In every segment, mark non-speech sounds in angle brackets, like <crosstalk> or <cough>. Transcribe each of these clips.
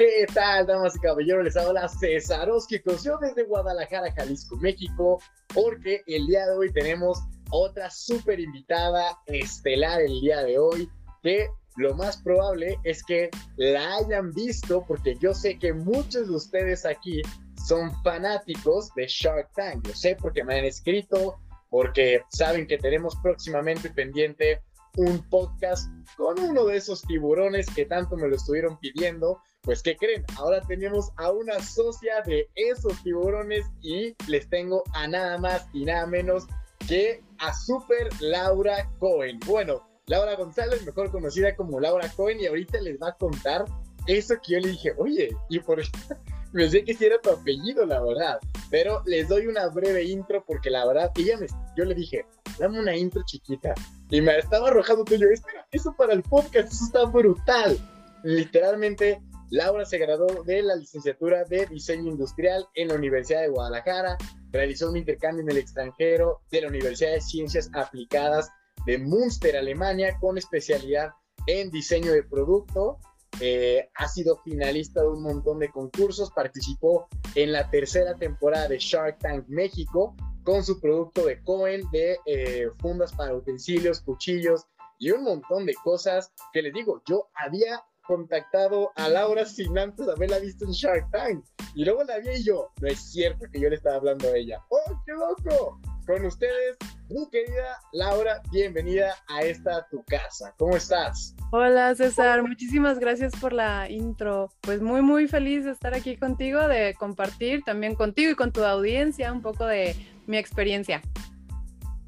¿Qué tal, damas y caballeros? Les habla que yo desde Guadalajara, Jalisco, México, porque el día de hoy tenemos otra súper invitada estelar el día de hoy, que lo más probable es que la hayan visto, porque yo sé que muchos de ustedes aquí son fanáticos de Shark Tank. Yo sé porque me han escrito, porque saben que tenemos próximamente pendiente un podcast con uno de esos tiburones que tanto me lo estuvieron pidiendo. Pues, ¿qué creen? Ahora tenemos a una socia de esos tiburones y les tengo a nada más y nada menos que a Super Laura Cohen. Bueno, Laura González, mejor conocida como Laura Cohen, y ahorita les va a contar eso que yo le dije, oye, y por <laughs> me sé que si era tu apellido, la verdad. Pero les doy una breve intro porque la verdad, ella me, yo le dije, dame una intro chiquita. Y me estaba arrojando tú yo, espera, eso para el podcast, eso está brutal. Literalmente, Laura se graduó de la licenciatura de Diseño Industrial en la Universidad de Guadalajara, realizó un intercambio en el extranjero de la Universidad de Ciencias Aplicadas de Münster, Alemania, con especialidad en diseño de producto. Eh, ha sido finalista de un montón de concursos, participó en la tercera temporada de Shark Tank México con su producto de Cohen de eh, fundas para utensilios, cuchillos y un montón de cosas que les digo, yo había contactado a Laura sin antes haberla visto en Shark Tank y luego la vi y yo, no es cierto que yo le estaba hablando a ella. ¡Oh, qué loco! Con ustedes, mi querida Laura, bienvenida a esta tu casa. ¿Cómo estás? Hola César, muchísimas gracias por la intro. Pues muy muy feliz de estar aquí contigo, de compartir también contigo y con tu audiencia un poco de mi experiencia.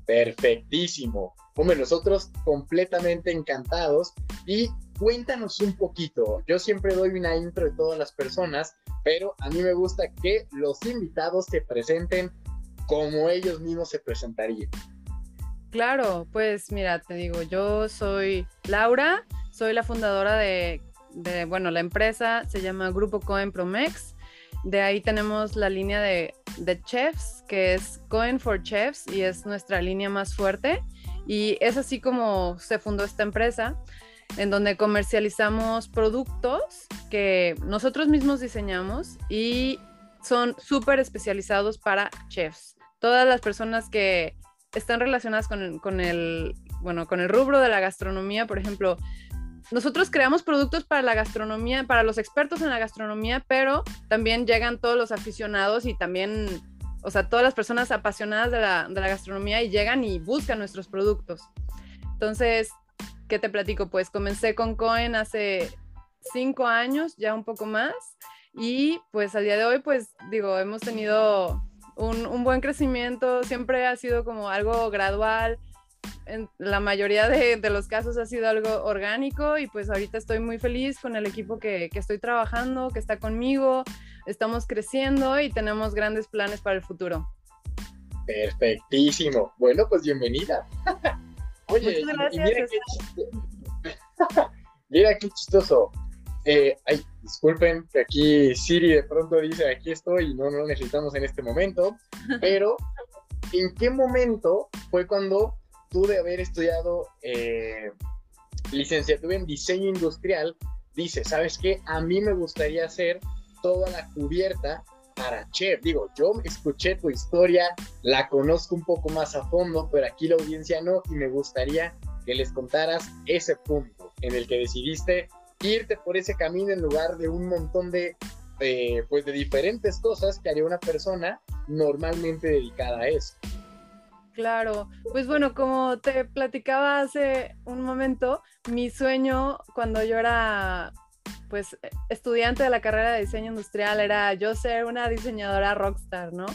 Perfectísimo. Hombre, nosotros completamente encantados y cuéntanos un poquito. Yo siempre doy una intro de todas las personas, pero a mí me gusta que los invitados se presenten como ellos mismos se presentarían. Claro, pues mira, te digo, yo soy Laura, soy la fundadora de, bueno, la empresa se llama Grupo Cohen Promex. De ahí tenemos la línea de, de chefs, que es Cohen for Chefs y es nuestra línea más fuerte. Y es así como se fundó esta empresa, en donde comercializamos productos que nosotros mismos diseñamos y son súper especializados para chefs. Todas las personas que están relacionadas con, con, el, bueno, con el rubro de la gastronomía, por ejemplo, nosotros creamos productos para la gastronomía, para los expertos en la gastronomía, pero también llegan todos los aficionados y también, o sea, todas las personas apasionadas de la, de la gastronomía y llegan y buscan nuestros productos. Entonces, ¿qué te platico? Pues comencé con Cohen hace cinco años, ya un poco más, y pues al día de hoy, pues digo, hemos tenido un, un buen crecimiento, siempre ha sido como algo gradual, en la mayoría de, de, los casos ha sido algo orgánico y pues ahorita estoy muy feliz con el equipo que, que, estoy trabajando, que está conmigo, estamos creciendo y tenemos grandes planes para el futuro. Perfectísimo. Bueno, pues bienvenida. <laughs> Oye, Muchas gracias, mira, qué <laughs> mira, qué chistoso. Eh, ay, disculpen que aquí Siri de pronto dice aquí estoy y no lo no necesitamos en este momento, <laughs> pero ¿en qué momento fue cuando tú de haber estudiado eh, licenciatura en diseño industrial, dices, ¿sabes qué? A mí me gustaría hacer toda la cubierta para chef. Digo, yo escuché tu historia, la conozco un poco más a fondo, pero aquí la audiencia no, y me gustaría que les contaras ese punto en el que decidiste irte por ese camino en lugar de un montón de, eh, pues de diferentes cosas que haría una persona normalmente dedicada a eso. Claro, pues bueno, como te platicaba hace un momento, mi sueño cuando yo era pues estudiante de la carrera de diseño industrial era yo ser una diseñadora rockstar, ¿no?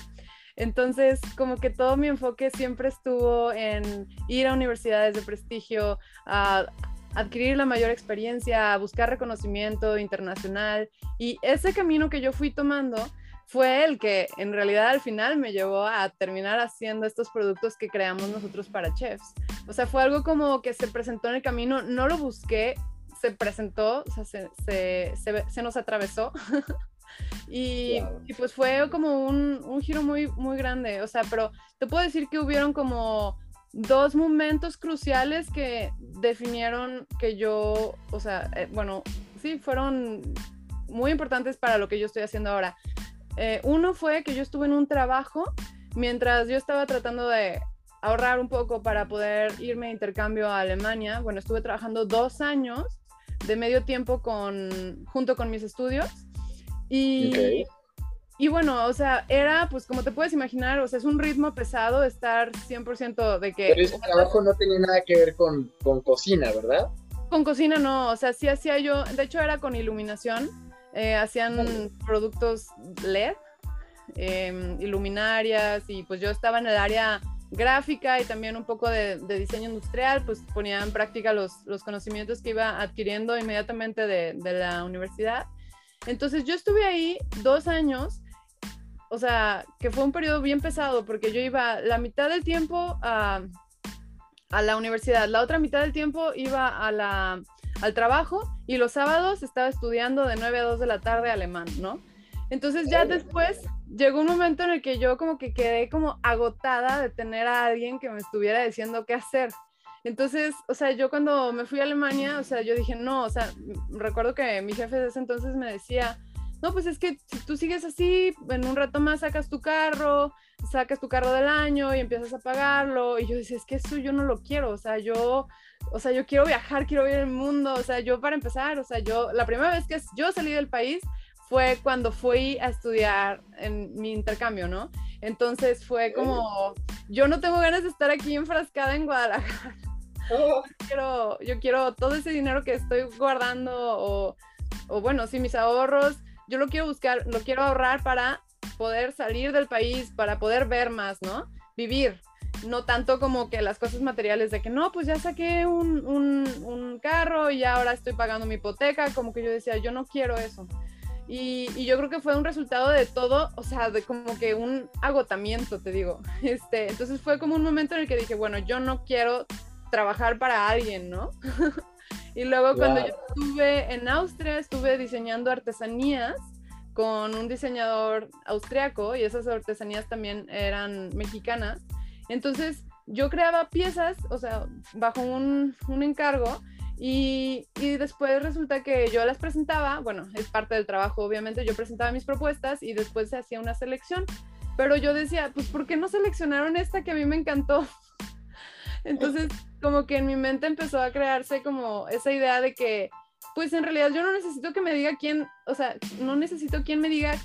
Entonces, como que todo mi enfoque siempre estuvo en ir a universidades de prestigio, a adquirir la mayor experiencia, a buscar reconocimiento internacional. Y ese camino que yo fui tomando fue el que en realidad al final me llevó a terminar haciendo estos productos que creamos nosotros para chefs. O sea, fue algo como que se presentó en el camino, no lo busqué, se presentó, o sea, se, se, se, nos atravesó. <laughs> y, y, pues fue como un, un, giro muy, muy grande. O sea, pero te puedo decir que hubieron como dos momentos cruciales que definieron que yo, o sea, eh, bueno, sí, fueron muy importantes para lo que yo estoy haciendo ahora. Eh, uno fue que yo estuve en un trabajo mientras yo estaba tratando de ahorrar un poco para poder irme a intercambio a Alemania. Bueno, estuve trabajando dos años de medio tiempo con, junto con mis estudios. Y, y bueno, o sea, era, pues como te puedes imaginar, o sea, es un ritmo pesado estar 100% de que... Pero ese trabajo no tenía nada que ver con, con cocina, ¿verdad? Con cocina no, o sea, sí hacía yo, de hecho era con iluminación, eh, hacían productos LED, em, iluminarias, y pues yo estaba en el área gráfica y también un poco de, diseño industrial, pues ponía en práctica los, los conocimientos que iba adquiriendo inmediatamente de, de la universidad. Entonces yo estuve ahí dos años o sea, que fue un periodo bien pesado porque yo iba la mitad del tiempo a, la universidad, la otra mitad del tiempo iba a la, al trabajo y los sábados estaba estudiando de 9 a 2 de la tarde alemán, ¿no? Entonces ya después llegó un momento en el que yo como que quedé como agotada de tener a alguien que me estuviera diciendo qué hacer. Entonces, o sea, yo cuando me fui a Alemania, o sea, yo dije, no, o sea, recuerdo que mi jefe de ese entonces me decía, no, pues es que si tú sigues así, en un rato más sacas tu carro, sacas tu carro del año y empiezas a pagarlo. Y yo decía, es que eso yo no lo quiero, o sea, yo, o sea, yo quiero viajar, quiero ver el mundo, o sea, yo para empezar, o sea, yo, la primera vez que yo salí del país fue cuando fui a estudiar en mi intercambio, ¿no? Entonces fue como, yo no tengo ganas de estar aquí enfrascada en Guadalajara. Oh. Yo, <laughs> quiero, yo quiero todo ese dinero que estoy guardando o, o bueno, sí, mis ahorros, yo lo quiero buscar, lo quiero ahorrar para poder salir del país, para poder ver más, ¿no? Vivir, no tanto como que las cosas materiales de que no, pues ya saqué un, un, carro y ahora estoy pagando mi hipoteca, como que yo decía, yo no quiero eso. Y, y, yo creo que fue un resultado de todo, o sea, de como que un agotamiento, te digo. <laughs> Este, entonces fue como un momento en el que dije, bueno, yo no quiero trabajar para alguien, ¿no? <laughs> Y luego cuando yo estuve en Austria, estuve diseñando artesanías con un diseñador austriaco y esas artesanías también eran mexicanas. Entonces yo creaba piezas, o sea, bajo un, un encargo y, después resulta que yo las presentaba, bueno, es parte del trabajo, obviamente, yo presentaba mis propuestas y después se hacía una selección. Pero yo decía, pues, ¿por qué no seleccionaron esta que a mí me encantó? <laughs> Entonces, como que en mi mente empezó a crearse como esa idea de que, pues en realidad yo no necesito que me diga quién, o sea, no necesito quien me diga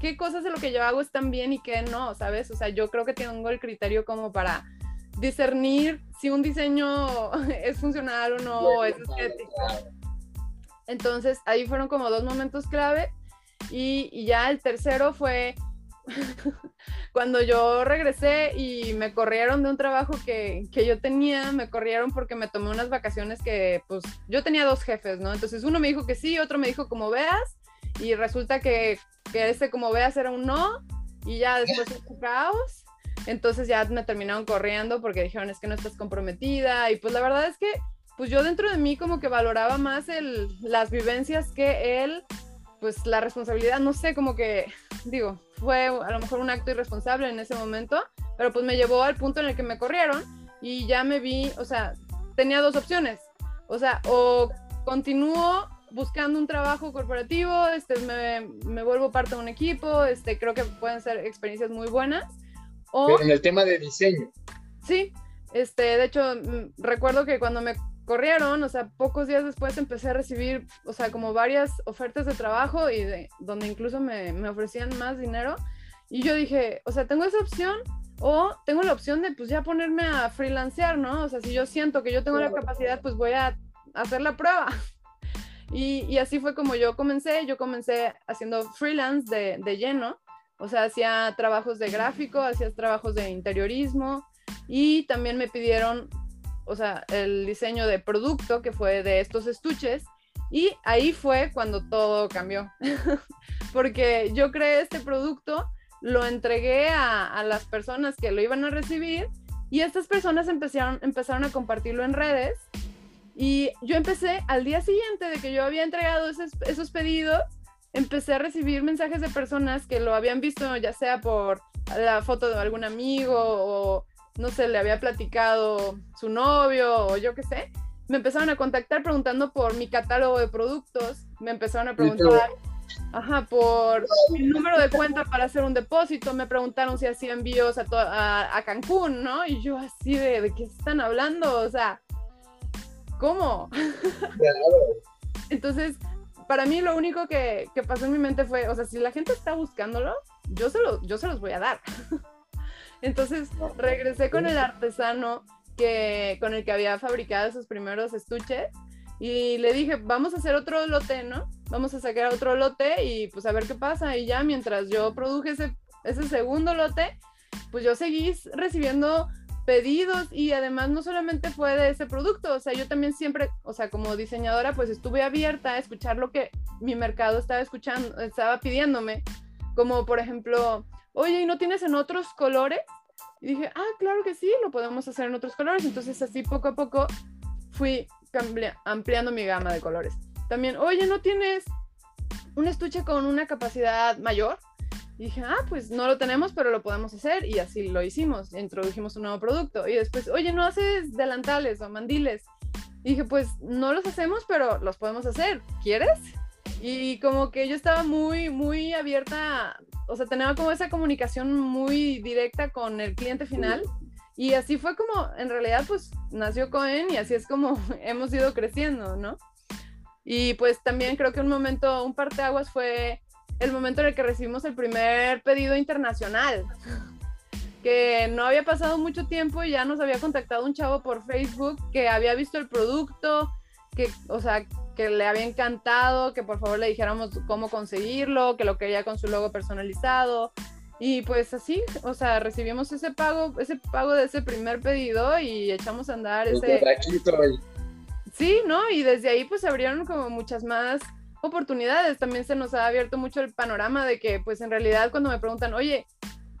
qué cosas de lo que yo hago están bien y qué no, ¿sabes? O sea, yo creo que tengo el criterio como para discernir si un diseño <laughs> es funcional o no, o es estético. Entonces, ahí fueron como dos momentos clave y, y ya el tercero fue <laughs> cuando yo regresé y me corrieron de un trabajo que, que, yo tenía, me corrieron porque me tomé unas vacaciones que, pues, yo tenía dos jefes, ¿no? Entonces uno me dijo que sí, otro me dijo como veas, y resulta que, que ese como veas era un no, y ya después <laughs> un caos. Entonces ya me terminaron corriendo porque dijeron es que no estás comprometida, y pues la verdad es que, pues yo dentro de mí como que valoraba más las vivencias que él pues la responsabilidad, no sé, como que, digo, fue a lo mejor un acto irresponsable en ese momento, pero pues me llevó al punto en el que me corrieron y ya me vi, o sea, tenía dos opciones, o sea, o continúo buscando un trabajo corporativo, este, me, me vuelvo parte de un equipo, este, creo que pueden ser experiencias muy buenas. O, pero en el tema de diseño. Sí, este, de hecho, mm, recuerdo que cuando me corrieron, o sea, pocos días después empecé a recibir, o sea, como varias ofertas de trabajo y de, donde incluso me, me ofrecían más dinero. Y yo dije, o sea, tengo esa opción o tengo la opción de pues ya ponerme a freelancear, ¿no? O sea, si yo siento que yo tengo la capacidad, pues voy a hacer la prueba. <laughs> Y, y así fue como yo comencé, yo comencé haciendo freelance de, de lleno, o sea, hacía trabajos de gráfico, hacía trabajos de interiorismo y también me pidieron o sea, el diseño de producto que fue de estos estuches. Y ahí fue cuando todo cambió. <laughs> Porque yo creé este producto, lo entregué a, las personas que lo iban a recibir y estas personas empezaron, empezaron a compartirlo en redes. Y yo empecé al día siguiente de que yo había entregado esos, esos pedidos, empecé a recibir mensajes de personas que lo habían visto ya sea por la foto de algún amigo o no sé, le había platicado su novio o yo qué sé, me empezaron a contactar preguntando por mi catálogo de productos, me empezaron a preguntar Ajá, por mi número de cuenta para hacer un depósito, me preguntaron si hacía envíos a, a, Cancún, ¿no? Y yo así de, ¿de qué están hablando? O sea, ¿cómo? Entonces, para mí lo único que, que, pasó en mi mente fue, o sea, si la gente está buscándolo, yo se, lo, yo se los voy a dar. <laughs> Entonces, regresé con el artesano que, con el que había fabricado esos primeros estuches y le dije, vamos a hacer otro lote, ¿no? Vamos a sacar otro lote y pues a ver qué pasa. Y ya mientras yo produje ese, ese segundo lote, pues yo seguí recibiendo pedidos y además no solamente fue de ese producto, o sea, yo también siempre, o sea, como diseñadora, pues estuve abierta a escuchar lo que mi mercado estaba escuchando, estaba pidiéndome, como por ejemplo, oye, ¿y no tienes en otros colores? Y dije, ah, claro que sí, lo podemos hacer en otros colores. Entonces así poco a poco fui ampliando mi gama de colores. También, oye, ¿no tienes un estuche con una capacidad mayor? Dije, ah, pues no lo tenemos, pero lo podemos hacer. Y así lo hicimos. Introdujimos un nuevo producto. Y después, oye, ¿no haces delantales o mandiles? Y dije, pues no los hacemos, pero los podemos hacer. ¿Quieres? Y como que yo estaba muy, muy abierta, o sea, tenía como esa comunicación muy directa con el cliente final. Y así fue como, en realidad, pues nació Cohen y así es como <laughs> hemos ido creciendo, ¿no? Y pues también creo que un momento, un parteaguas fue el momento en el que recibimos el primer pedido internacional, que no había pasado mucho tiempo y ya nos había contactado un chavo por Facebook que había visto el producto, que, o sea, que le había encantado, que por favor le dijéramos cómo conseguirlo, que lo quería con su logo personalizado. Y pues así, o sea, recibimos ese pago, ese pago de ese primer pedido y echamos a andar ese... Sí, ¿no? Y desde ahí pues se abrieron como muchas más oportunidades. También se nos ha abierto mucho el panorama de que pues en realidad cuando me preguntan, oye,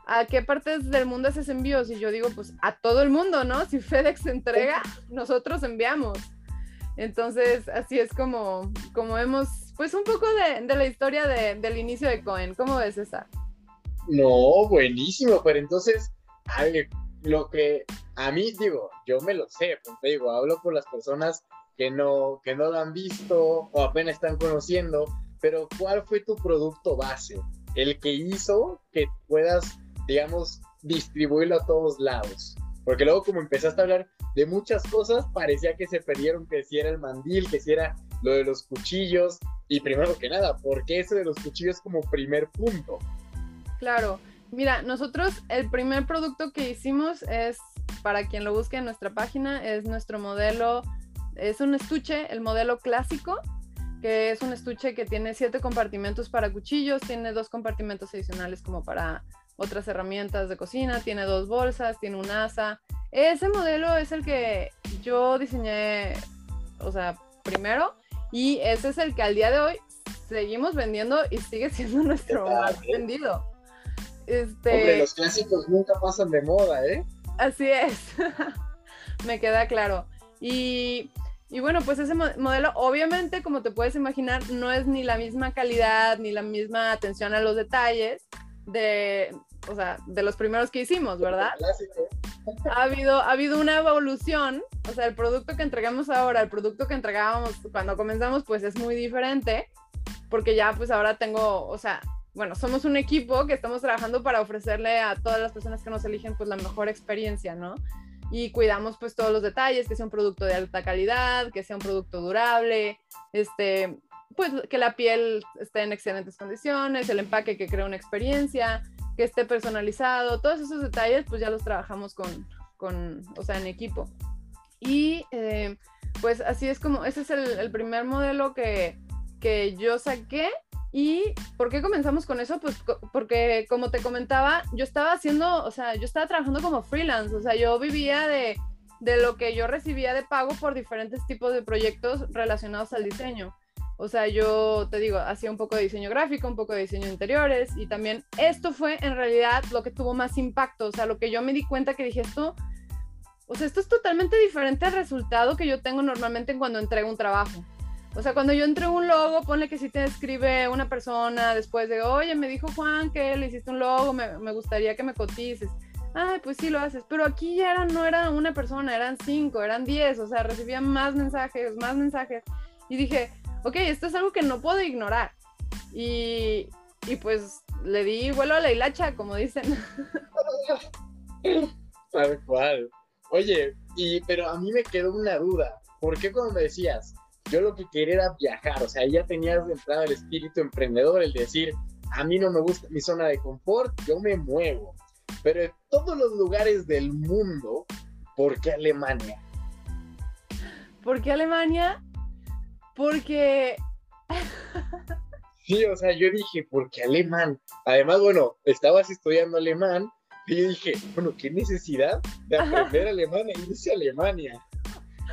¿a qué partes del mundo haces envíos? Y yo digo, pues a todo el mundo, ¿no? Si FedEx entrega, nosotros enviamos. Entonces, así es como, como vemos, pues un poco de, la historia del inicio de Cohen. ¿Cómo ves esa? No, buenísimo, pero entonces, lo que a mí digo, yo me lo sé, pues, te digo, hablo por las personas que no, que no lo han visto o apenas están conociendo, pero ¿cuál fue tu producto base? El que hizo que puedas, digamos, distribuirlo a todos lados. Porque luego como empezaste a hablar de muchas cosas, parecía que se perdieron, que si era el mandil, que si era lo de los cuchillos. Y primero que nada, ¿por qué eso de los cuchillos como primer punto? Claro, mira, nosotros el primer producto que hicimos es, para quien lo busque en nuestra página, es nuestro modelo, es un estuche, el modelo clásico, que es un estuche que tiene siete compartimentos para cuchillos, tiene dos compartimentos adicionales como para otras herramientas de cocina, tiene dos bolsas, tiene un asa. Ese modelo es el que yo diseñé, o sea, primero, y ese es el que al día de hoy seguimos vendiendo y sigue siendo <laughs> nuestro más vendido. Este... Hombre, los clásicos nunca pasan de moda, ¿eh? Así es, <laughs> me queda claro. Y, y, bueno, pues ese modelo, obviamente, como te puedes imaginar, no es ni la misma calidad, ni la misma atención a los detalles de, o sea, de los primeros que hicimos, ¿verdad? Ha habido, ha habido una evolución, o sea, el producto que entregamos ahora, el producto que entregábamos cuando comenzamos, pues es muy diferente, porque ya pues ahora tengo, o sea, bueno, somos un equipo que estamos trabajando para ofrecerle a todas las personas que nos eligen pues la mejor experiencia, ¿no? Y cuidamos pues todos los detalles, que sea un producto de alta calidad, que sea un producto durable, este, pues que la piel esté en excelentes condiciones, el empaque que crea una experiencia, que esté personalizado, todos esos detalles pues ya los trabajamos con, con o sea, en equipo. Y eh, pues así es como, ese es el, primer modelo que, que yo saqué. ¿Y por qué comenzamos con eso? Pues porque como te comentaba, yo estaba haciendo, o sea, yo estaba trabajando como freelance, o sea, yo vivía de, de lo que yo recibía de pago por diferentes tipos de proyectos relacionados al diseño. O sea, yo te digo, hacía un poco de diseño gráfico, un poco de diseño interiores y también esto fue en realidad lo que tuvo más impacto, o sea, lo que yo me di cuenta que dije esto, o sea, esto es totalmente diferente al resultado que yo tengo normalmente cuando entrego un trabajo. O sea, cuando yo entrego un logo, ponle que si te escribe una persona después de, oye, me dijo Juan que le hiciste un logo, me, me gustaría que me cotices. Ay, pues sí lo haces, pero aquí ya era, no era una persona, eran cinco, eran diez, o sea, recibía más mensajes, más mensajes. Y dije, ok, esto es algo que no puedo ignorar. Y, y pues le di vuelo a la hilacha, como dicen. Tal cual. Oye, y, pero a mí me quedó una duda. ¿Por qué cuando me decías, yo lo que quería era viajar? O sea, ya tenías de entrada el espíritu emprendedor, el decir, a mí no me gusta mi zona de confort, yo me muevo. Pero en todos los lugares del mundo, ¿por qué Alemania? ¿Por qué Alemania? Porque... <laughs> sí, o sea, yo dije, ¿por qué alemán? Además, bueno, estabas estudiando alemán y yo dije, bueno, ¿qué necesidad de aprender alemán e irse a Alemania?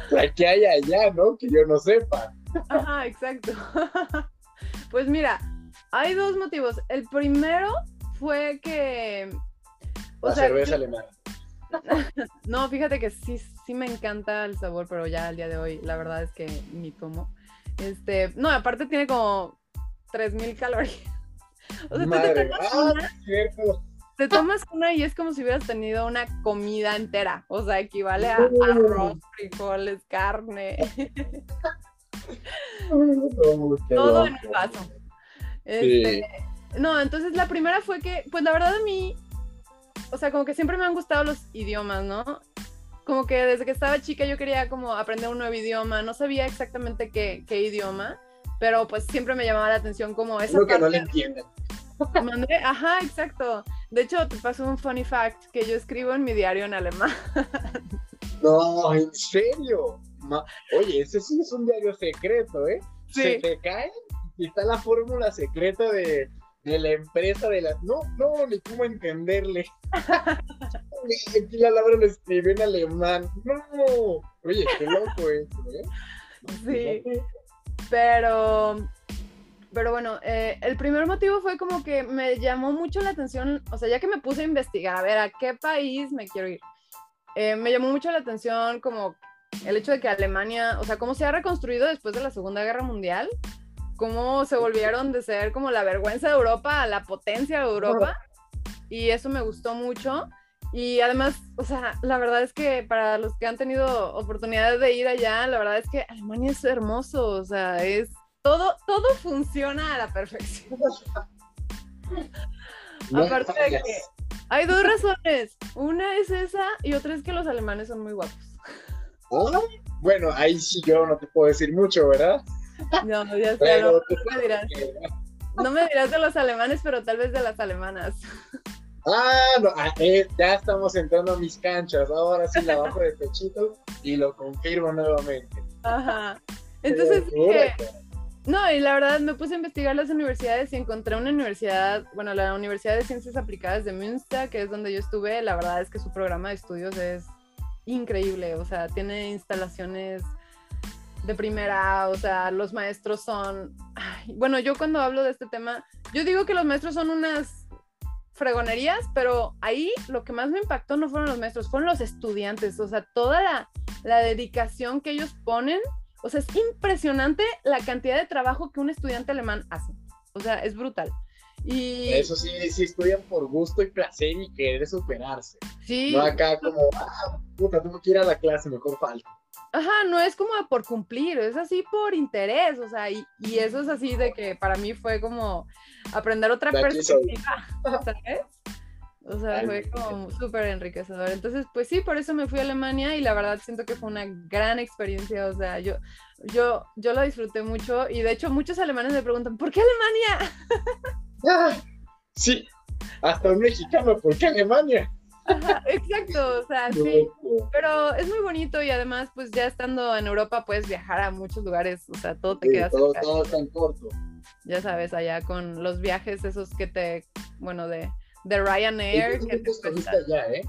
La que hay allá, ¿no? Que yo no sepa. Ajá, exacto. <laughs> Pues mira, hay dos motivos. El primero fue que... O la cerveza alemana. <laughs> no, fíjate que sí, sí me encanta el sabor, pero ya al día de hoy la verdad es que ni tomo. Este, no, aparte tiene como 3000 calorías. <laughs> O sea, Madre, te tomas, ah, una, cierto. Te tomas una y es como si hubieras tenido una comida entera. O sea, equivale a arroz, frijoles, carne. <laughs> Todo en el vaso. Este, sí. No, entonces la primera fue que, pues la verdad a mí, o sea, como que siempre me han gustado los idiomas, ¿no? Como que desde que estaba chica yo quería como aprender un nuevo idioma, no sabía exactamente qué, qué idioma, pero pues siempre me llamaba la atención como esa Lo que no le entienden. Ajá, exacto. De hecho, te paso un funny fact que yo escribo en mi diario en alemán. <laughs> No, ¿en serio? Oye, ese sí es un diario secreto, ¿eh? Sí. Se te cae y está la fórmula secreta de, de la empresa de la... No, no, ni cómo entenderle. <laughs> Aquí la Laura lo escribió en alemán. No, oye, qué loco eso, ¿eh? Sí, pero... Pero bueno, eh, el primer motivo fue como que me llamó mucho la atención, o sea, ya que me puse a investigar, a ver a qué país me quiero ir, eh, me llamó mucho la atención como el hecho de que Alemania, o sea, cómo se ha reconstruido después de la Segunda Guerra Mundial, cómo se volvieron de ser como la vergüenza de Europa a la potencia de Europa. Y eso me gustó mucho. Y además, o sea, la verdad es que para los que han tenido oportunidad de ir allá, la verdad es que Alemania es hermoso, o sea, es todo, todo funciona a la perfección. No <laughs> Aparte de que hay dos razones. Una es esa y otra es que los alemanes son muy guapos. Oh, Bueno, ahí sí yo no te puedo decir mucho, ¿verdad? No, ya sé, no, me dirás. No me dirás de los alemanes, pero tal vez de las alemanas. Ah, no, ah, eh, ya estamos entrando a mis canchas. Ahora sí la bajo de pechito y lo confirmo nuevamente. Ajá. Entonces dije, no, y la verdad me puse a investigar las universidades y encontré una universidad, bueno, la Universidad de Ciencias Aplicadas de Münster, que es donde yo estuve. La verdad es que su programa de estudios es increíble, o sea, tiene instalaciones de primera, o sea, los maestros son, bueno, yo cuando hablo de este tema, yo digo que los maestros son unas fregonerías, pero ahí lo que más me impactó no fueron los maestros, fueron los estudiantes, o sea, toda la, la dedicación que ellos ponen, o sea, es impresionante la cantidad de trabajo que un estudiante alemán hace, o sea, es brutal. Y Eso sí, sí estudian por gusto y placer y querer superarse. sí, No acá como, ah, puta, tengo que ir a la clase, mejor falta. Ajá, no es como por cumplir, es así por interés, o sea, y, y eso es así de que para mí fue como aprender otra perspectiva, ¿sabes? O sea, fue como súper enriquecedor. Entonces, pues sí, por eso me fui a Alemania y la verdad siento que fue una gran experiencia, o sea, yo, yo, yo lo disfruté mucho y de hecho muchos alemanes me preguntan, ¿por qué Alemania? Ah, sí, hasta un mexicano, ¿por qué Alemania? Ajá, exacto, o sea, <laughs> sí. Pero es muy bonito y además, pues ya estando en Europa puedes viajar a muchos lugares, o sea, todo te sí, queda todo, cerca. todo tan corto. ya sabes, allá con los viajes esos que te, bueno, de, de ¿Y Ryanair. cuánto Que allá, eh?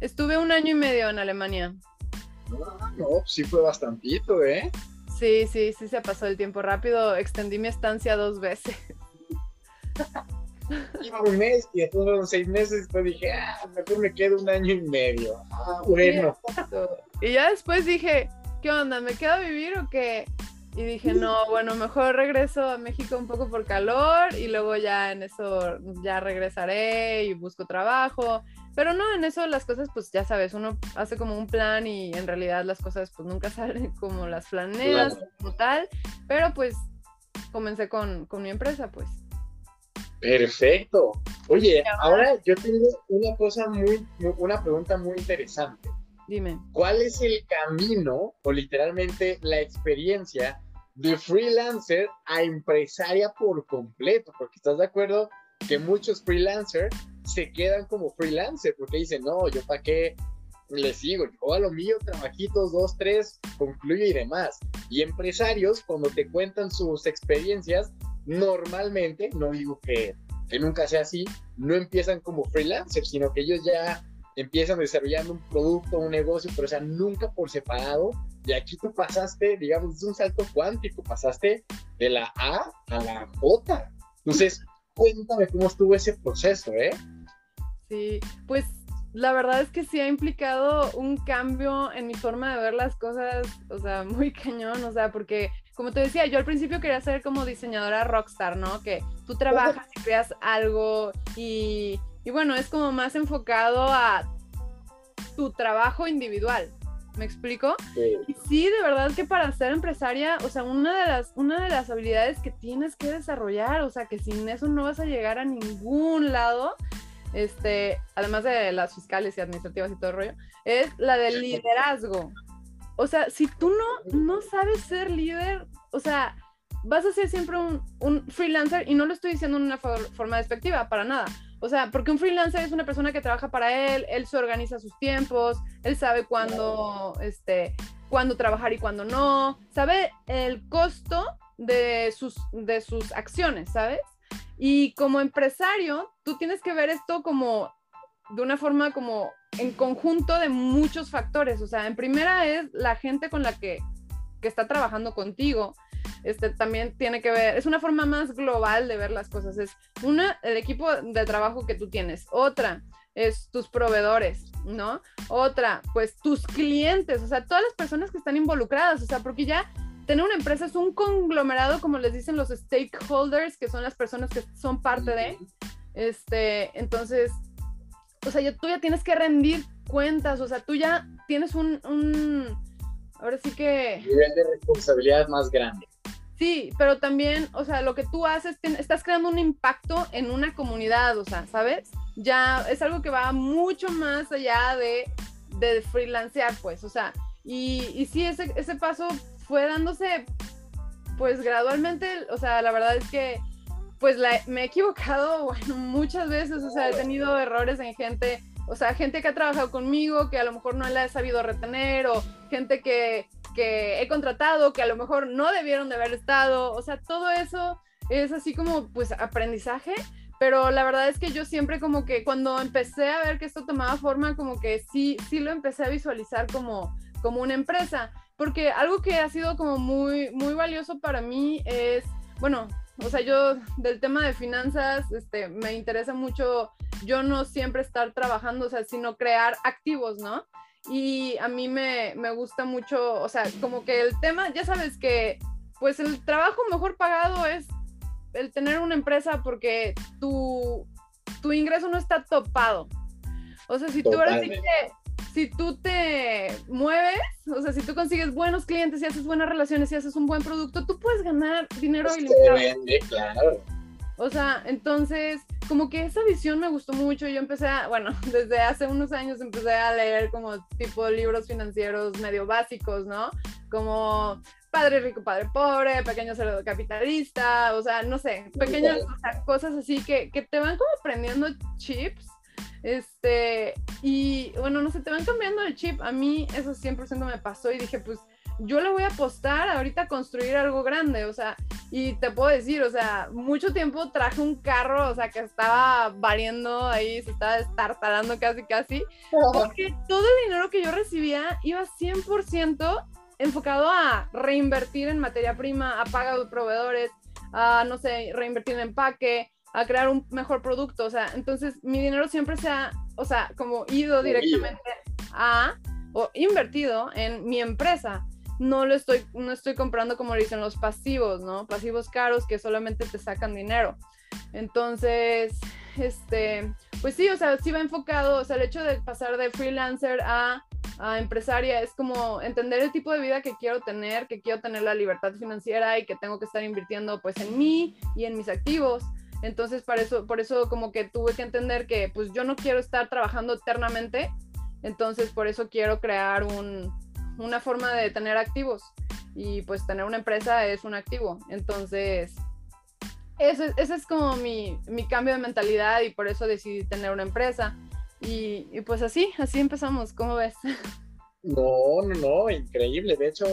Estuve un año y medio en Alemania. No, no, sí fue bastantito, ¿eh? Sí, sí, sí se pasó el tiempo rápido. Extendí mi estancia dos veces. <laughs> Iba un mes y después fueron seis meses, después dije, ah, mejor me quedo un año y medio. Ah, bueno. Y ya después dije, ¿qué onda? ¿Me quedo a vivir o qué? Y dije, no, bueno, mejor regreso a México un poco por calor y luego ya en eso ya regresaré y busco trabajo. Pero no, en eso las cosas, pues ya sabes, uno hace como un plan y en realidad las cosas pues nunca <laughs> salen como las planeas, Claro. como tal. Pero pues comencé con, con mi empresa, pues. Perfecto. Oye, ahora yo tengo una cosa muy, una pregunta muy interesante. Dime. ¿Cuál es el camino o literalmente la experiencia de freelancer a empresaria por completo? Porque estás de acuerdo que muchos freelancers se quedan como freelancer porque dicen, no, yo para qué les sigo, yo a lo mío, trabajitos, dos, tres, concluyo y demás. Y empresarios, cuando te cuentan sus experiencias, normalmente, no digo que, que nunca sea así, no empiezan como freelancers, sino que ellos ya empiezan desarrollando un producto, un negocio, pero o sea, nunca por separado. Y aquí tú pasaste, digamos, es un salto cuántico, pasaste de la A a la J. Entonces, <laughs> cuéntame cómo estuvo ese proceso, ¿eh? Sí, pues la verdad es que sí ha implicado un cambio en mi forma de ver las cosas, o sea, muy <laughs> cañón, o sea, porque como te decía, yo al principio quería ser como diseñadora rockstar, ¿no? Que tú trabajas y creas algo y, y bueno, es como más enfocado a tu trabajo individual. ¿Me explico? Sí. Y sí, de verdad que para ser empresaria, o sea, una de las, una de las habilidades que tienes que desarrollar, o sea, que sin eso no vas a llegar a ningún lado, este, además de las fiscales y administrativas y todo el rollo, es la del liderazgo. O sea, si tú no, no sabes ser líder, o sea, vas a ser siempre un, un freelancer y no lo estoy diciendo en una forma despectiva, para nada. O sea, porque un freelancer es una persona que trabaja para él, él se organiza sus tiempos, él sabe cuándo, este, cuándo trabajar y cuándo no, sabe el costo de sus, de sus acciones, ¿sabes? Y como empresario, tú tienes que ver esto como de una forma como en conjunto de muchos factores. O sea, en primera es la gente con la que, que está trabajando contigo. Este también tiene que ver, es una forma más global de ver las cosas. Es una, el equipo de trabajo que tú tienes. Otra es tus proveedores, ¿no? Otra, pues tus clientes, o sea, todas las personas que están involucradas, o sea, porque ya tener una empresa es un conglomerado, como les dicen los stakeholders, que son las personas que son parte de. Este, entonces, o sea, tú ya tienes que rendir cuentas, o sea, tú ya tienes un, un ahora sí que... Nivel de responsabilidad más grande. Sí, pero también, o sea, lo que tú haces, estás creando un impacto en una comunidad, o sea, ¿sabes? Ya es algo que va mucho más allá de, de freelancear, pues, o sea, y, sí, ese, ese paso fue dándose pues gradualmente, o sea, la verdad es que pues me he equivocado <laughs> muchas veces, o sea, he tenido errores en gente, o sea, gente que ha trabajado conmigo que a lo mejor no la he sabido retener o gente que, que he contratado que a lo mejor no debieron de haber estado, o sea, todo eso es así como pues aprendizaje, pero la verdad es que yo siempre como que cuando empecé a ver que esto tomaba forma, como que sí, sí lo empecé a visualizar como, como una empresa porque algo que ha sido como muy, muy valioso para mí es, bueno, o sea, yo del tema de finanzas, este, me interesa mucho, yo no siempre estar trabajando, o sea, sino crear activos, ¿no? Y a mí me, me gusta mucho, o sea, como que el tema, ya sabes que, pues el trabajo mejor pagado es el tener una empresa porque tu, tu ingreso no está topado. O sea, si tú ahora si tú te mueves, o sea, si tú consigues buenos clientes y haces buenas relaciones y haces un buen producto, tú puedes ganar dinero pues ilimitado. claro. O sea, entonces, como que esa visión me gustó mucho. Yo empecé a, bueno, <laughs> desde hace unos años empecé a leer como tipo libros financieros medio básicos, ¿no? Como Padre Rico, Padre Pobre, Pequeño Cerdo Capitalista, o sea, no sé, pequeñas cosas así que, que te van como aprendiendo chips este, y bueno, no sé, te van cambiando el chip. A mí eso 100% me pasó y dije, pues yo le voy a apostar ahorita a construir algo grande, o sea, y te puedo decir, o sea, mucho tiempo traje un carro, o sea, que estaba variando ahí, se estaba destartalando casi, casi, porque todo el dinero que yo recibía iba 100% enfocado a reinvertir en materia prima, a pagar de proveedores, a, no sé, reinvertir en empaque, a crear un mejor producto. O sea, entonces mi dinero siempre se ha, o sea, como ido directamente a o invertido en mi empresa. No lo estoy, no estoy comprando como dicen los pasivos, ¿no? Pasivos caros que solamente te sacan dinero. Entonces, este, pues sí, o sea, sí va enfocado, o sea, el hecho de pasar de freelancer a empresaria es como entender el tipo de vida que quiero tener, que quiero tener la libertad financiera y que tengo que estar invirtiendo pues en mí y en mis activos. Entonces, para eso, por eso como que tuve que entender que pues yo no quiero estar trabajando eternamente, entonces por eso quiero crear un, una forma de tener activos y pues tener una empresa es un activo. Entonces, ese, ese es como mi, mi, cambio de mentalidad y por eso decidí tener una empresa. Y, y pues así, así empezamos, ¿cómo ves? No, no, no, increíble. De hecho,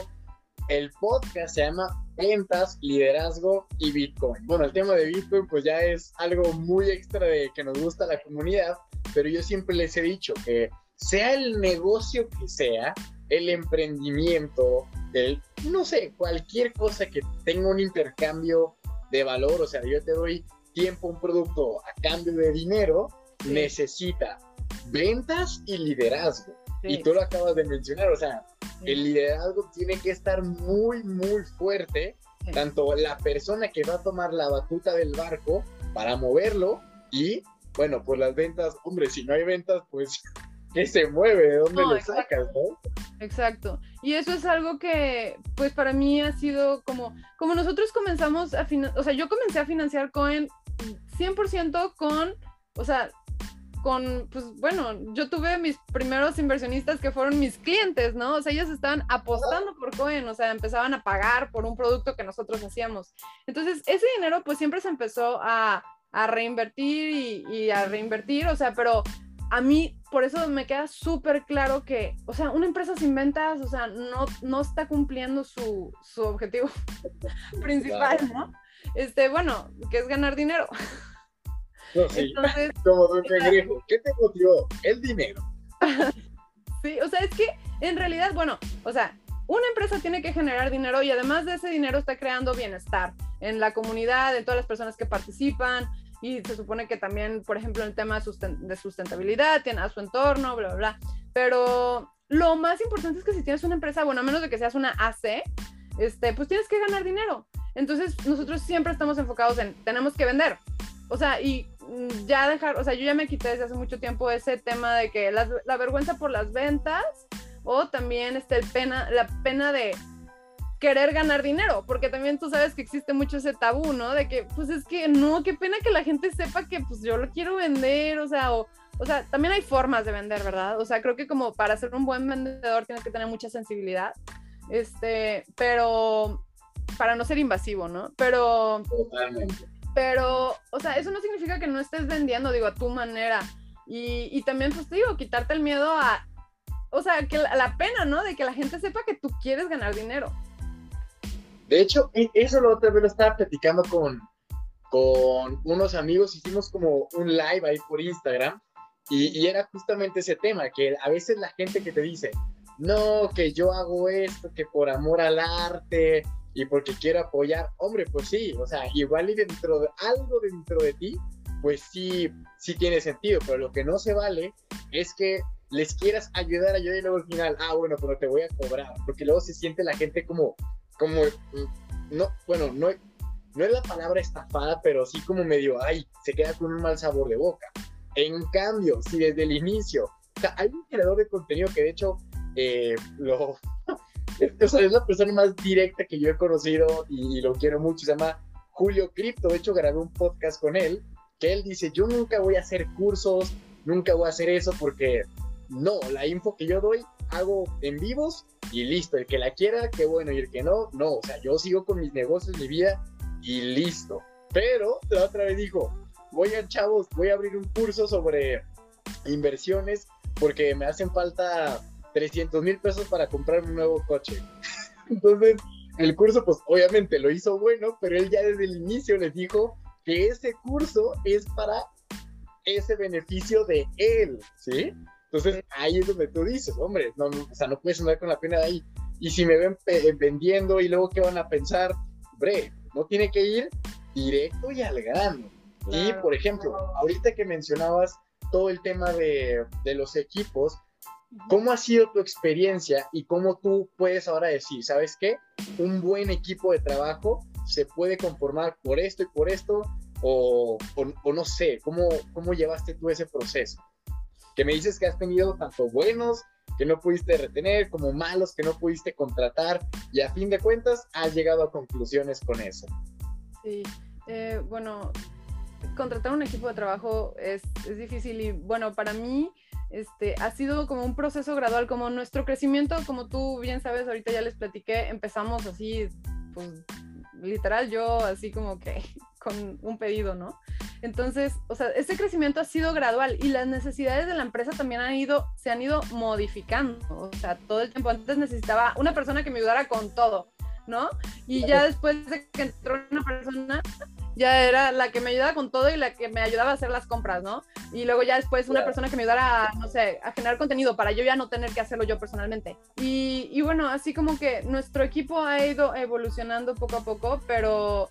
el podcast se llama Ventas, Liderazgo y Bitcoin. Bueno, el tema de Bitcoin pues ya es algo muy extra de que nos gusta la comunidad, pero yo siempre les he dicho que sea el negocio que sea, el emprendimiento, el, no sé, cualquier cosa que tenga un intercambio de valor, o sea, yo te doy tiempo, un producto a cambio de dinero, necesita ventas y liderazgo. Y tú lo acabas de mencionar, o sea, el liderazgo tiene que estar muy, muy fuerte, tanto la persona que va a tomar la batuta del barco para moverlo y, bueno, pues las ventas, hombre, si no hay ventas, pues ¿qué se mueve? ¿De dónde lo sacas, no? Exacto. Y eso es algo que, pues para mí ha sido como, como nosotros comenzamos a financiar, o sea, yo comencé a financiar Coin 100% con, o sea, con, pues bueno, yo tuve mis primeros inversionistas que fueron mis clientes, ¿no? O sea, ellos estaban apostando por Coin, o sea, empezaban a pagar por un producto que nosotros hacíamos. Entonces, ese dinero pues siempre se empezó a, a reinvertir y, y, a reinvertir, o sea, pero a mí por eso me queda súper claro que, o sea, una empresa sin ventas, o sea, no, no está cumpliendo su, su objetivo <laughs> principal, ¿no? Este, bueno, que es ganar dinero. No, sí. Entonces, <laughs> Como Don Cangrejo, ¿qué te motivó? El dinero. <laughs> sí, o sea, es que en realidad, bueno, o sea, una empresa tiene que generar dinero y además de ese dinero está creando bienestar en la comunidad, en todas las personas que participan, y se supone que también, por ejemplo, el tema de sustentabilidad, tiene a su entorno, bla, bla, bla. Pero lo más importante es que si tienes una empresa, bueno, a menos de que seas una AC, este, pues tienes que ganar dinero. Entonces, nosotros siempre estamos enfocados en, tenemos que vender. O sea, y mm, ya dejar, o sea, yo ya me quité desde hace mucho tiempo ese tema de que la, la vergüenza por las ventas o también este, el pena, la pena de querer ganar dinero, porque también tú sabes que existe mucho ese tabú, ¿no? De que, pues es que no, qué pena que la gente sepa que pues yo lo quiero vender, o sea, o, o sea, también hay formas de vender, ¿verdad? O sea, creo que como para ser un buen vendedor tienes que tener mucha sensibilidad, este, pero para no ser invasivo, ¿no? Pero... Totalmente pero, o sea, eso no significa que no estés vendiendo, digo, a tu manera. Y, y también, pues, digo, quitarte el miedo a, o sea, que la, la, pena, ¿no? De que la gente sepa que tú quieres ganar dinero. De hecho, e, eso lo otra vez lo estaba platicando con, con unos amigos, hicimos como un live ahí por Instagram y, era justamente ese tema, que a veces la gente que te dice, no, que yo hago esto, que por amor al arte, y porque quiero apoyar, hombre, pues sí, o sea, igual y dentro de algo dentro de ti, pues sí, sí tiene sentido, pero lo que no se vale es que les quieras ayudar, ayudar y luego al final, ah, bueno, pero te voy a cobrar, porque luego se siente la gente como, como, no, bueno, no, no es la palabra estafada, pero sí como medio, ay, se queda con un mal sabor de boca. En cambio, si desde el inicio, o sea, hay un creador de contenido que de hecho eh, lo, <laughs> es, es la persona más directa que yo he conocido y, lo quiero mucho. Se llama Julio Cripto. De hecho, grabé un podcast con él que él dice: Yo nunca voy a hacer cursos, nunca voy a hacer eso porque no, la info que yo doy hago en vivos y listo. El que la quiera, qué bueno, y el que no, no. O sea, yo sigo con mis negocios, mi vida y listo. Pero la otra vez dijo: a chavos, voy a abrir un curso sobre inversiones porque me hacen falta 300 mil pesos para comprar un nuevo coche. <laughs> Entonces, el curso, pues obviamente lo hizo bueno, pero él ya desde el inicio les dijo que ese curso es para ese beneficio de él, ¿sí? Entonces, ahí es donde tú dices, hombre, no, o sea, no puedes andar con la pena de ahí. Y si me ven vendiendo y luego qué van a pensar, hombre, no tiene que ir directo y al grano. Y, por ejemplo, ahorita que mencionabas todo el tema de, de los equipos, ¿Cómo ha sido tu experiencia y cómo tú puedes ahora decir, sabes qué? Un buen equipo de trabajo se puede conformar por esto y por esto, o, o, no sé, ¿cómo, ¿cómo llevaste tú ese proceso? Que me dices que has tenido tanto buenos que no pudiste retener, como malos que no pudiste contratar y a fin de cuentas has llegado a conclusiones con eso. Sí, eh, bueno, contratar un equipo de trabajo es, es, difícil y bueno, para mí este, ha sido como un proceso gradual, como nuestro crecimiento, como tú bien sabes, ahorita ya les platiqué, empezamos así, pues literal yo así como que con un pedido, ¿no? Entonces, o sea, ese crecimiento ha sido gradual y las necesidades de la empresa también han ido, se han ido modificando. O sea, todo el tiempo antes necesitaba una persona que me ayudara con todo, ¿no? Y ya después de que entró una persona, ya era la que me ayudaba con todo y la que me ayudaba a hacer las compras, ¿no? Y luego ya después una persona que me ayudara, a, no sé, a generar contenido para yo ya no tener que hacerlo yo personalmente. Y, y bueno, así como que nuestro equipo ha ido evolucionando poco a poco, pero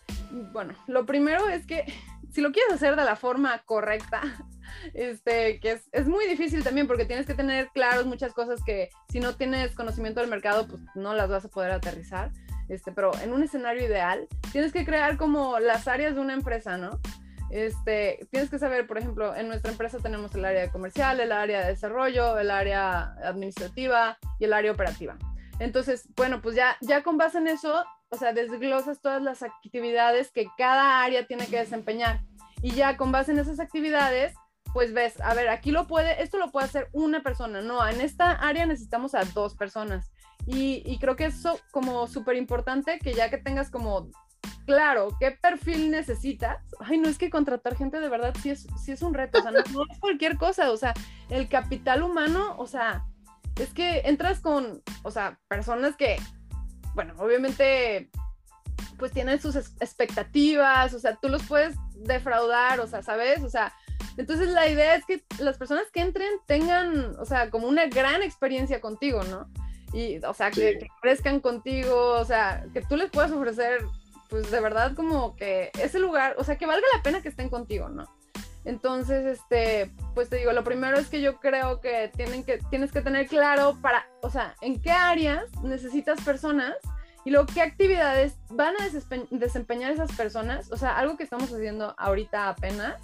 bueno, lo primero es que <laughs> si lo quieres hacer de la forma correcta, <laughs> este, que es, es, muy difícil también porque tienes que tener claros muchas cosas que si no tienes conocimiento del mercado, pues no las vas a poder aterrizar. Este, pero en un escenario ideal, tienes que crear como las áreas de una empresa, ¿no? Este, tienes que saber, por ejemplo, en nuestra empresa tenemos el área comercial, el área de desarrollo, el área administrativa y el área operativa. Entonces, bueno, pues ya, ya con base en eso, o sea, desglosas todas las actividades que cada área tiene que desempeñar. Y ya con base en esas actividades, pues ves, a ver, aquí lo puede, esto lo puede hacer una persona, no, en esta área necesitamos a dos personas. Y, creo que eso como súper importante, que ya que tengas como claro qué perfil necesitas, ay, no es que contratar gente de verdad sí es, sí es un reto, o sea, no, es cualquier cosa, o sea, el capital humano, o sea, es que entras con, o sea, personas que, bueno, obviamente, pues tienen sus expectativas, o sea, tú los puedes defraudar, o sea, ¿sabes? O sea, entonces la idea es que las personas que entren tengan, o sea, como una gran experiencia contigo, ¿no? Y, o sea, que, crezcan contigo, o sea, que tú les puedas ofrecer, pues de verdad como que ese lugar, o sea, que valga la pena que estén contigo, ¿no? Entonces, este, pues te digo, lo primero es que yo creo que, tienen que tienes que tener claro para, o sea, en qué áreas necesitas personas y luego qué actividades van a desempeñar esas personas. O sea, algo que estamos haciendo ahorita apenas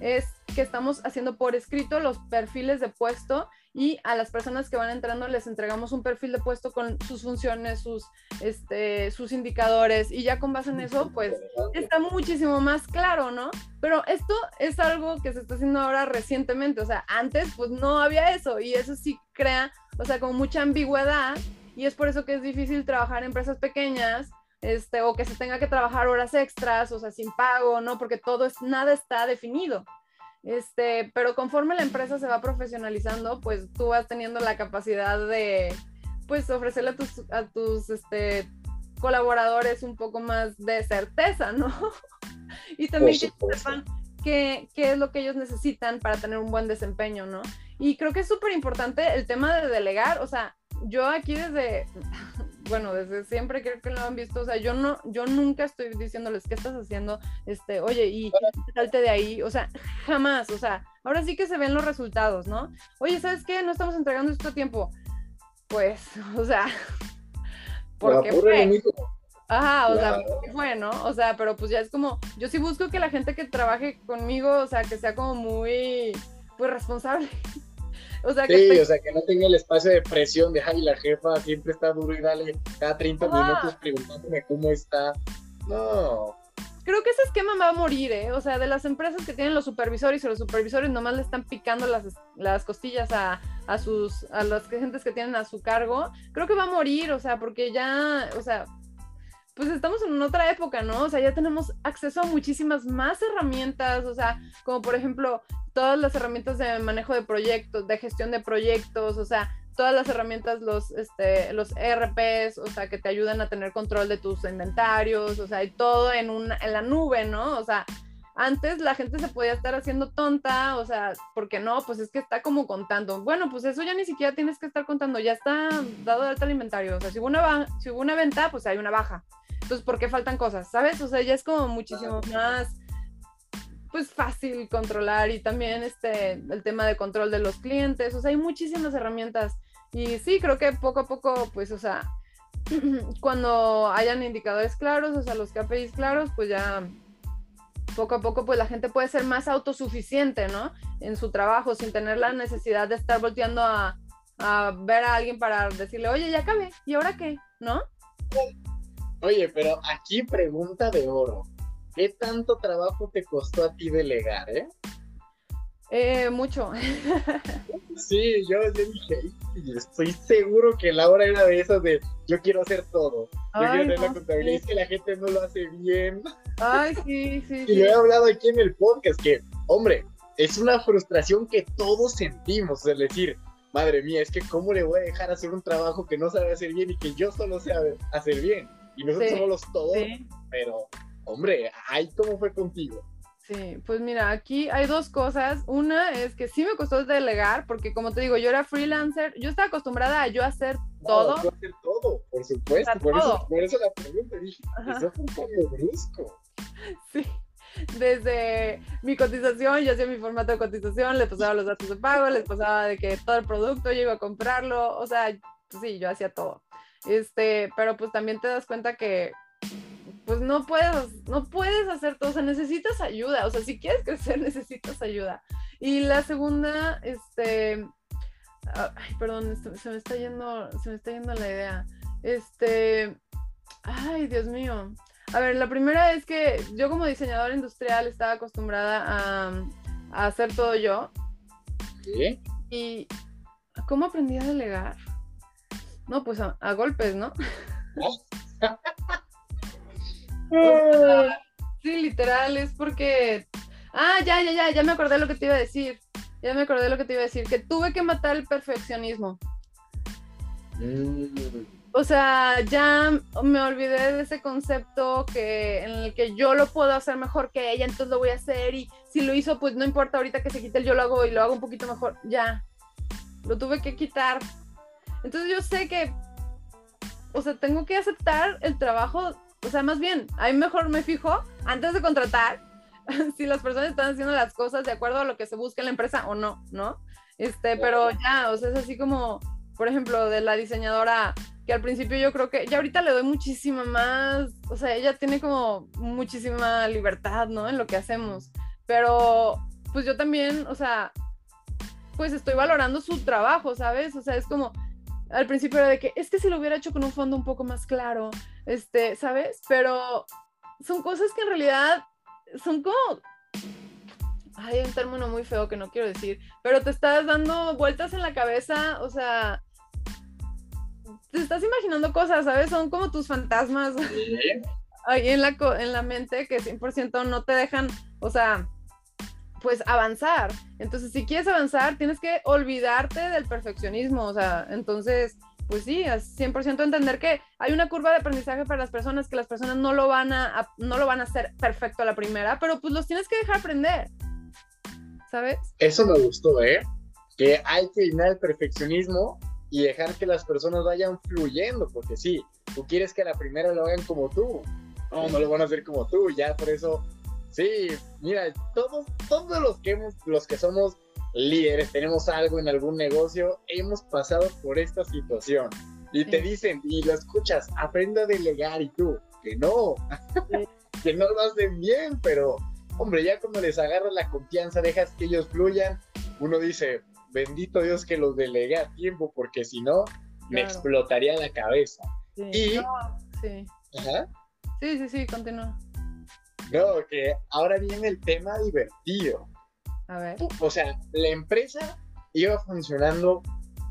es que estamos haciendo por escrito los perfiles de puesto y a las personas que van entrando les entregamos un perfil de puesto con sus funciones, sus, este, sus indicadores y ya con base en eso, pues está muchísimo más claro, ¿no? Pero esto es algo que se está haciendo ahora recientemente, o sea, antes pues no había eso y eso sí crea, o sea, como mucha ambigüedad y es por eso que es difícil trabajar en empresas pequeñas. Este, o que se tenga que trabajar horas extras, o sea, sin pago, ¿no? Porque todo es, nada está definido. Este, pero conforme la empresa se va profesionalizando, pues tú vas teniendo la capacidad de, pues, ofrecerle a tus, a tus este, colaboradores un poco más de certeza, ¿no? <laughs> y también que sepan qué, qué es lo que ellos necesitan para tener un buen desempeño, ¿no? Y creo que es súper importante el tema de delegar, o sea, yo aquí desde, bueno, desde siempre creo que lo han visto, o sea, yo no, yo nunca estoy diciéndoles qué estás haciendo, este, oye, y salte de ahí, o sea, jamás, o sea, ahora sí que se ven los resultados, ¿no? Oye, ¿sabes qué? No estamos entregando esto a tiempo. Pues, <laughs> o sea, ¿por qué fue? Ajá, o sea, ¿por qué fue, no? O sea, pero pues ya es como, yo sí busco que la gente que trabaje conmigo, o sea, que sea como muy, pues responsable. O sea, que sí, o sea, que no tenga el espacio de presión de, ay, la jefa siempre está duro y dale cada 30 minutos preguntándome cómo está. No. Creo que ese esquema va a morir, ¿eh? O sea, de las empresas que tienen los supervisores y los supervisores nomás le están picando las, las costillas a, a sus, a las gentes que tienen a su cargo, creo que va a morir, o sea, porque ya, o sea, pues estamos en otra época, ¿no? O sea, ya tenemos acceso a muchísimas más herramientas, o sea, como por ejemplo, todas las herramientas de manejo de proyectos, de gestión de proyectos, o sea, todas las herramientas, los, este, los ERPs, o sea, que te ayudan a tener control de tus inventarios, o sea, y todo en, una, en la nube, ¿no? O sea, antes la gente se podía estar haciendo tonta, o sea, porque no, pues es que está como contando. Bueno, pues eso ya ni siquiera tienes que estar contando, ya está dado de alta el inventario. O sea, si hubo una, si hubo una venta, pues hay una baja. Entonces, ¿por qué faltan cosas? ¿Sabes? O sea, ya es como muchísimo más pues fácil controlar y también este el tema de control de los clientes, o sea, hay muchísimas herramientas y sí, creo que poco a poco pues, o sea, <clears throat> cuando hayan indicadores claros, o sea, los KPIs claros, pues ya poco a poco pues la gente puede ser más autosuficiente, ¿no? En su trabajo sin tener la necesidad de estar volteando a, a ver a alguien para decirle, oye, ya acabé, ¿y ahora qué? ¿No? Oye, pero aquí pregunta de oro. ¿Qué tanto trabajo te costó a ti delegar, eh? Eh, mucho. Sí, yo, dije, estoy seguro que Laura era de esas de yo quiero hacer todo. Yo quiero tener la contabilidad, es que la gente no lo hace bien. Ay, sí, sí. Y lo he hablado aquí en el podcast, que, hombre, es una frustración que todos sentimos, es decir, madre mía, es que cómo le voy a dejar hacer un trabajo que no sabe hacer bien y que yo solo sé hacer bien. Y nosotros somos los todos, pero, hombre, ahí cómo fue contigo. Sí, pues mira, aquí hay dos cosas. Una es que sí me costó delegar, porque como te digo, yo era freelancer, yo estaba acostumbrada a yo hacer todo. Yo hacer todo, por supuesto. Por, Eso, por, Eso, la pregunta dije, eso fue un cambio brusco. <laughs> Sí, desde mi cotización, yo hacía mi formato de cotización, les pasaba los datos de pago, les pasaba de que todo el producto yo iba a comprarlo, o sea, pues sí, yo hacía todo. Este, pero pues también te das cuenta que pues no puedes, no puedes hacer todo, o sea, necesitas ayuda, o sea, si quieres crecer <laughs> necesitas ayuda. Y la segunda, este, ay, perdón, se me está yendo, se me está yendo la idea. Este, ay, Dios mío. A ver, la primera es que yo como diseñadora industrial estaba acostumbrada a, hacer todo yo. ¿Sí? Y ¿cómo aprendí a delegar? No, pues a, a golpes, ¿no? <laughs> sí, literal, es porque. Ah, ya, ya, ya, ya me acordé lo que te iba a decir. Ya me acordé lo que te iba a decir, que tuve que matar el perfeccionismo. Mm. O sea, ya me olvidé de ese concepto que, en el que yo lo puedo hacer mejor que ella, entonces lo voy a hacer y si lo hizo, pues no importa ahorita que se quite el yo lo hago y lo hago un poquito mejor. Ya, lo tuve que quitar. Entonces yo sé que, o sea, tengo que aceptar el trabajo o sea, más bien, ahí mejor me fijo antes de contratar <laughs> si las personas están haciendo las cosas de acuerdo a lo que se busca en la empresa o no, ¿no? Este, pero ya, o sea, es así como, por ejemplo, de la diseñadora que al principio yo creo que ya ahorita le doy muchísima más, o sea, ella tiene como muchísima libertad, ¿no? En lo que hacemos. Pero, pues yo también, o sea, pues estoy valorando su trabajo, ¿sabes? O sea, es como, al principio era de que es que si lo hubiera hecho con un fondo un poco más claro, este, ¿sabes? Pero son cosas que en realidad son como hay un término muy feo que no quiero decir, pero te estás dando vueltas en la cabeza, o sea, te estás imaginando cosas, ¿sabes? Son como tus fantasmas <laughs> ahí en la, en la mente que 100% no te dejan, o sea, pues avanzar. Entonces, si quieres avanzar, tienes que olvidarte del perfeccionismo, o sea, entonces, pues sí, es 100% entender que hay una curva de aprendizaje para las personas, que las personas no lo van a, no lo van a hacer perfecto a la primera, pero pues los tienes que dejar aprender, ¿sabes? Eso me gustó, ¿eh? Que hay que eliminar el perfeccionismo y dejar que las personas vayan fluyendo, porque sí, tú quieres que a la primera lo hagan como tú, no, no lo van a hacer como tú, ya por eso Sí, mira, todos, todos los que hemos, los que somos líderes, tenemos algo en algún negocio, hemos pasado por esta situación. Y te dicen, y lo escuchas, aprenda a delegar y tú, que no, <laughs> que no lo hacen bien, pero hombre, ya cuando les agarras la confianza, dejas que ellos fluyan, uno dice, bendito Dios que los delegué a tiempo, porque si no, me explotaría la cabeza. Sí. Y... sí. Sí, sí, sí, continúa. No, que ahora viene el tema divertido. A ver. O sea, la empresa iba funcionando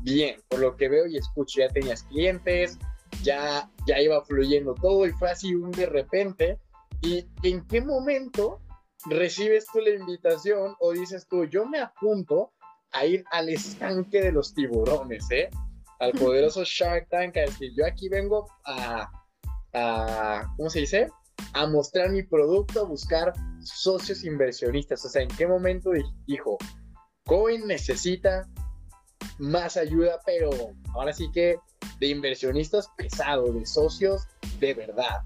bien, por lo que veo y escucho. Ya tenías clientes, ya, ya iba fluyendo todo y fue así un de repente. ¿Y en qué momento recibes tú la invitación o dices tú, yo me apunto a ir al estanque de los tiburones, ¿eh? Al <laughs> poderoso Shark Tank, a decir, yo aquí vengo a, a ¿cómo se dice? A mostrar mi producto, a buscar socios inversionistas. O sea, ¿en qué momento dijo, Coin necesita más ayuda, pero ahora sí que de inversionistas pesados, de socios de verdad?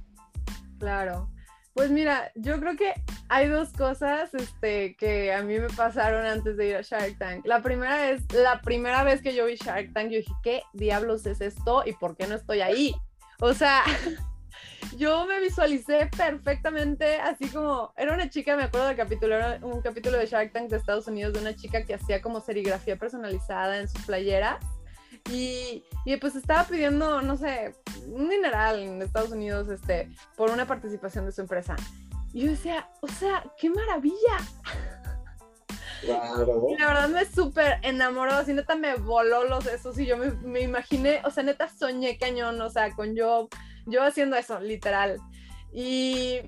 Claro. Pues mira, yo creo que hay dos cosas este, que a mí me pasaron antes de ir a Shark Tank. La primera es, la primera vez que yo vi Shark Tank, yo dije, ¿qué diablos es esto y por qué no estoy ahí? O sea, <laughs> yo me visualicé perfectamente así como, era una chica, me acuerdo del capítulo, era un capítulo de Shark Tank de Estados Unidos de una chica que hacía como serigrafía personalizada en sus playeras Y, y, pues estaba pidiendo, no sé, un dineral en Estados Unidos este, por una participación de su empresa. Y yo decía, o sea, qué maravilla. Claro. Y la verdad me súper enamoró, así neta me voló los esos y yo me, me, imaginé, o sea, neta soñé cañón, o sea, con yo, yo haciendo eso, literal. Y,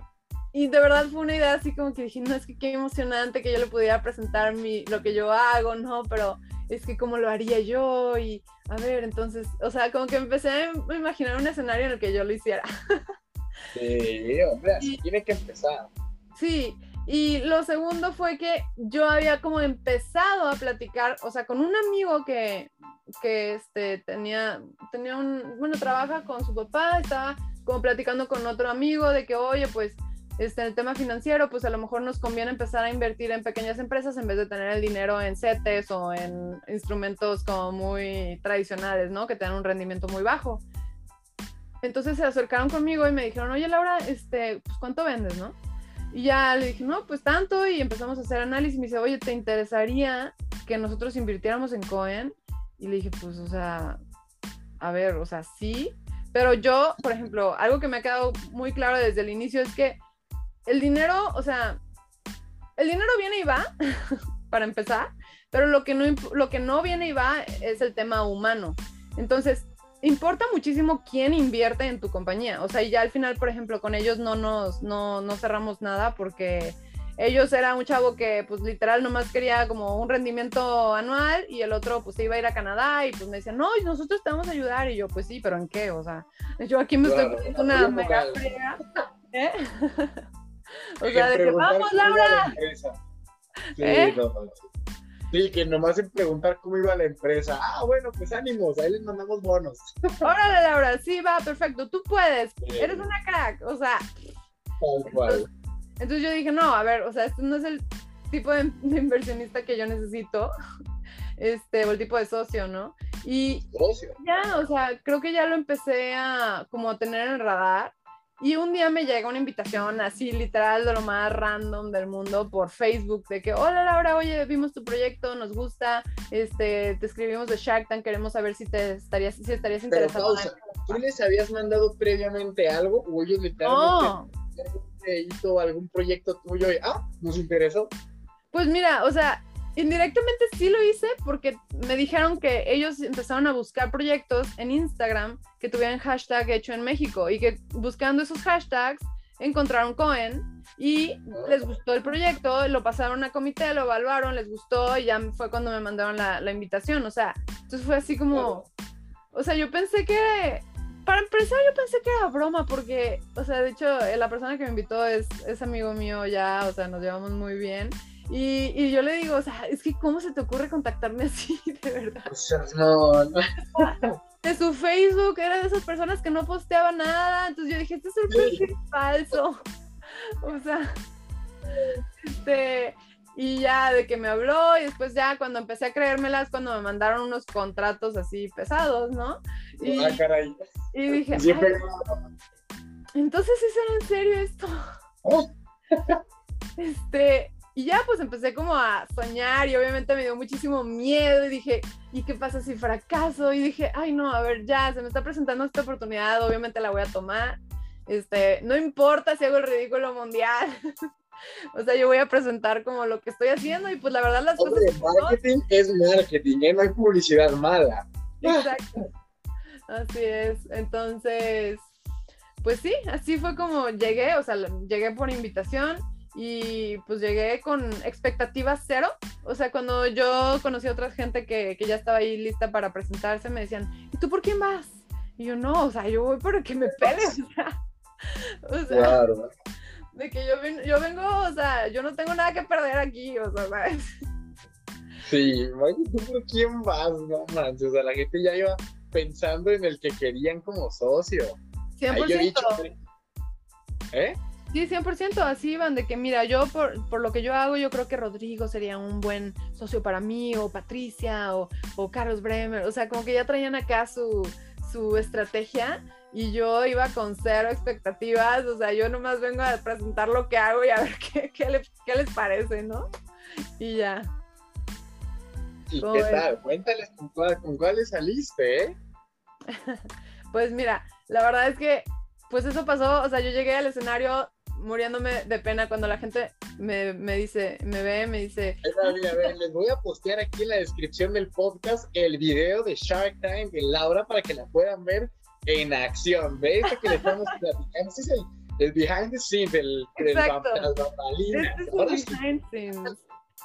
y de verdad fue una idea así como que dije, no, es que qué emocionante que yo le pudiera presentar mi, lo que yo hago, ¿no? Pero es que cómo lo haría yo y a ver, entonces, o sea, como que empecé a imaginar un escenario en el que yo lo hiciera. Sí, hombre, así tiene que empezar. Sí, y lo segundo fue que yo había como empezado a platicar, o sea, con un amigo que, que este, tenía, tenía un, bueno, trabaja con su papá, estaba como platicando con otro amigo de que, oye, pues, este, el tema financiero, pues a lo mejor nos conviene empezar a invertir en pequeñas empresas en vez de tener el dinero en CETES o en instrumentos como muy tradicionales, ¿no? Que tengan un rendimiento muy bajo. Entonces se acercaron conmigo y me dijeron, oye Laura, este, pues ¿cuánto vendes, no? Y ya le dije, no, pues tanto, y empezamos a hacer análisis. Me dice, oye, ¿te interesaría que nosotros invirtiéramos en Cohen? Y le dije, pues, o sea, a ver, o sea, sí. Pero yo, por ejemplo, algo que me ha quedado muy claro desde el inicio es que el dinero, o sea, el dinero viene y va, <laughs> para empezar, pero lo que, no, lo que no viene y va es el tema humano. Entonces, importa muchísimo quién invierte en tu compañía. O sea, y ya al final, por ejemplo, con ellos no nos no, no cerramos nada porque ellos era un chavo que pues literal nomás quería como un rendimiento anual y el otro pues se iba a ir a Canadá y pues me decían, no, nosotros te vamos a ayudar y yo pues sí, pero ¿en qué? O sea, yo aquí me estoy poniendo una mega fría. <laughs> ¿Eh? <laughs> o sea, de que vamos, Laura. Sí, ¿Eh? no, Sí, que nomás en preguntar cómo iba la empresa. Ah, bueno, pues ánimos, ahí les mandamos bonos. Órale, Laura, sí, va, perfecto, tú puedes, eres una crack, o sea. Tal Entonces, yo dije, no, a ver, o sea, este no es el tipo de, inversionista que yo necesito, <laughs> este, o el tipo de socio, ¿no? Y socio. ya, o sea, creo que ya lo empecé a como tener en el radar y un día me llega una invitación así literal de lo más random del mundo por Facebook de que, hola Laura, oye, vimos tu proyecto, nos gusta, este, te escribimos de Shark Tank, queremos saber si te estarías, si estarías interesado. ¿tú les habías mandado previamente algo o ellos literalmente hizo algún proyecto tuyo y, ah, nos interesó? Pues mira, o sea, indirectamente sí lo hice porque me dijeron que ellos empezaron a buscar proyectos en Instagram que tuvieran hashtag hecho en México y que buscando esos hashtags encontraron Cohen y les gustó el proyecto, lo pasaron a comité, lo evaluaron, les gustó y ya fue cuando me mandaron la, la invitación. O sea, entonces fue así como, o sea, yo pensé que, para empezar, yo pensé que era broma porque, o sea, de hecho, la persona que me invitó es, es amigo mío ya, o sea, nos llevamos muy bien. Y, y, yo le digo, o sea, es que ¿cómo se te ocurre contactarme <laughs> así, de verdad? no, no. De su Facebook, era de esas personas que no posteaban nada, entonces yo dije, este es un perfil falso. <laughs> O sea, este, y ya de que me habló y después ya cuando empecé a creérmelas, cuando me mandaron unos contratos así pesados, ¿no? Y, ah, caray. y dije, entonces ¿es en serio esto? Oh. <laughs> Este, y ya pues empecé como a soñar y obviamente me dio muchísimo miedo y dije, ¿y qué pasa si fracaso? Y dije, ay no, a ver, ya, se me está presentando esta oportunidad, obviamente la voy a tomar. Este, no importa si hago el ridículo mundial. <laughs> o sea, yo voy a presentar como lo que estoy haciendo y pues la verdad las cosas... Marketing es marketing, ¿eh? no hay publicidad mala. <laughs> Exacto. Así es. Entonces, pues sí, así fue como llegué, o sea, llegué por invitación y pues llegué con expectativas cero. O sea, cuando yo conocí a otra gente que, que, ya estaba ahí lista para presentarse, me decían, ¿y tú por quién vas? Y yo, no, o sea, yo voy por que me <laughs> pegue, o sea, claro. <laughs> de que yo, yo vengo, o sea, yo no tengo nada que perder aquí, o sea, ¿sabes? Sí, ¿tú por quién vas? No manches, o sea, la gente ya iba pensando en el que querían como socio. 100%. Dicho, ¿Eh? Sí, 100%, así van de que mira, yo por, por, lo que yo hago, yo creo que Rodrigo sería un buen socio para mí, o Patricia, o, o Carlos Bremer, o sea, como que ya traían acá su, su estrategia y yo iba con cero expectativas, o sea, yo nomás vengo a presentar lo que hago y a ver <laughs> qué, qué, qué les parece, ¿no? Y ya. ¿Y qué tal? Cuéntales con, cuáles saliste, ¿eh? <laughs> pues mira, la verdad es que, pues eso pasó, o sea, yo llegué al escenario muriéndome de pena cuando la gente me, me dice, me ve, me dice... A ver, les voy a postear aquí en la descripción del podcast el video de Shark Tank de Laura para que la puedan ver en acción. ¿Ve esto que le estamos <laughs> platicando? Este es el, el behind the scenes, el, el, Este es el behind scenes.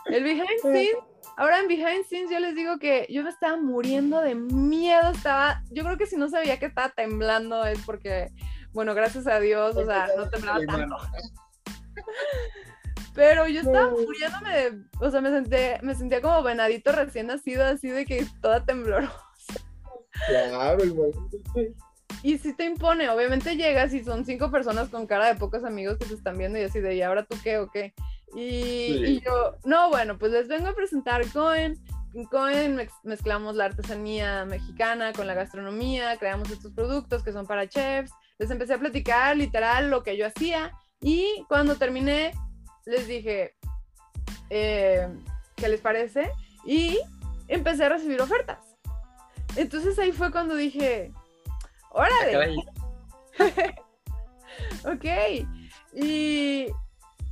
El behind scenes Ahora en Behind Scenes yo les digo que yo me estaba muriendo de miedo, estaba, yo creo que si no sabía que estaba temblando es porque, bueno, gracias a Dios, o sea, no temblaba tanto. <laughs> Pero yo estaba muriéndome de, o sea, me senté, me sentía como venadito recién nacido, así de que toda temblorosa. Claro, igual. Y si te impone, obviamente llegas y son cinco personas con cara de pocos amigos que te están viendo y así de, ¿y ahora tú qué o qué? Y, yo, no, bueno, pues les vengo a presentar Cohen. En Cohen mezclamos la artesanía mexicana con la gastronomía, creamos estos productos que son para chefs. Les empecé a platicar literal lo que yo hacía y cuando terminé les dije, eh, ¿qué les parece? Y empecé a recibir ofertas. Entonces ahí fue cuando dije, órale. <laughs> ok. Y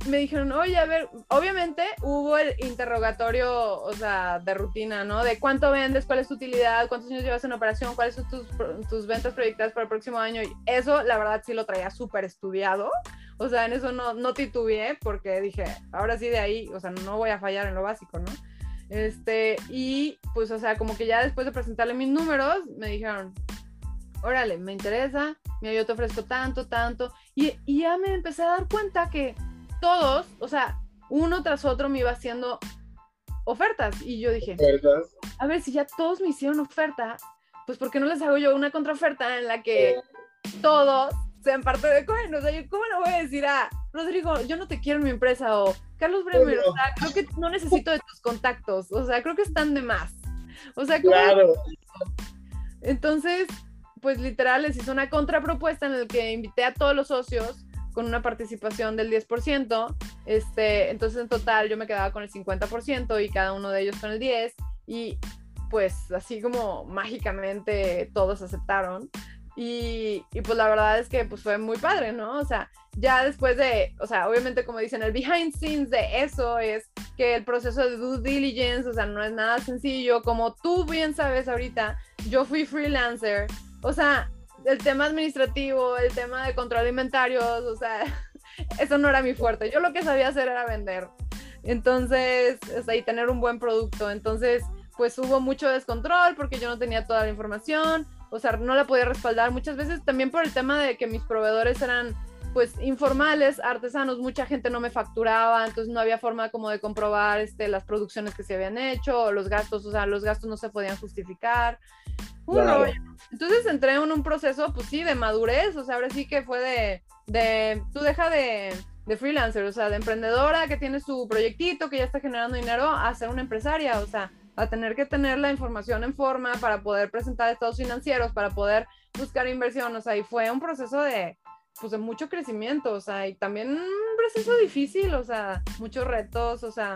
me dijeron, oye, a ver, obviamente hubo el interrogatorio, o sea, de rutina, ¿no? De cuánto vendes, cuál es tu utilidad, cuántos años llevas en operación, cuáles son tus, tus ventas proyectadas para el próximo año. Y eso, la verdad, sí lo traía súper estudiado. O sea, en eso no, no titubeé porque dije, ahora sí de ahí, o sea, no voy a fallar en lo básico, ¿no? Este, y pues, o sea, como que ya después de presentarle mis números, me dijeron, órale, me interesa, mira, yo te ofrezco tanto, tanto. Y, y ya me empecé a dar cuenta que todos, o sea, uno tras otro me iba haciendo ofertas. Y yo dije, a ver, si ya todos me hicieron oferta, pues ¿por qué no les hago yo una contraoferta en la que todos sean parte de Cohen? O sea, yo cómo le voy a decir a Rodrigo, yo no te quiero en mi empresa o Carlos Bremer, o sea, creo que no necesito de tus contactos, o sea, creo que están de más. O sea, claro. Entonces, pues literal les hice una contrapropuesta en la que invité a todos los socios con una participación del 10%, este, entonces en total yo me quedaba con el 50% y cada uno de ellos con el 10% y pues así como mágicamente todos aceptaron. Y, y, pues la verdad es que pues fue muy padre, ¿no? O sea, ya después de, o sea, obviamente como dicen, el behind scenes de eso es que el proceso de due diligence, o sea, no es nada sencillo. Como tú bien sabes ahorita, yo fui freelancer, o sea, el tema administrativo, el tema de control de o sea, <laughs> eso no era mi fuerte. Yo lo que sabía hacer era vender. Entonces, o sea, y tener un buen producto. Entonces, pues hubo mucho descontrol porque yo no tenía toda la información, o sea, no la podía respaldar muchas veces también por el tema de que mis proveedores eran pues informales, artesanos, mucha gente no me facturaba, entonces no había forma como de comprobar este, las producciones que se habían hecho, los gastos, o sea, los gastos no se podían justificar. Entonces entré en un proceso, pues sí, de madurez, o sea, ahora sí que fue de, de tú deja de, de freelancer, o sea, de emprendedora que tiene su proyectito, que ya está generando dinero, a ser una empresaria, o sea, a tener que tener la información en forma para poder presentar estados financieros, para poder buscar inversión, o sea, y fue un proceso de, pues de mucho crecimiento, o sea, y también un proceso difícil, o sea, muchos retos, o sea,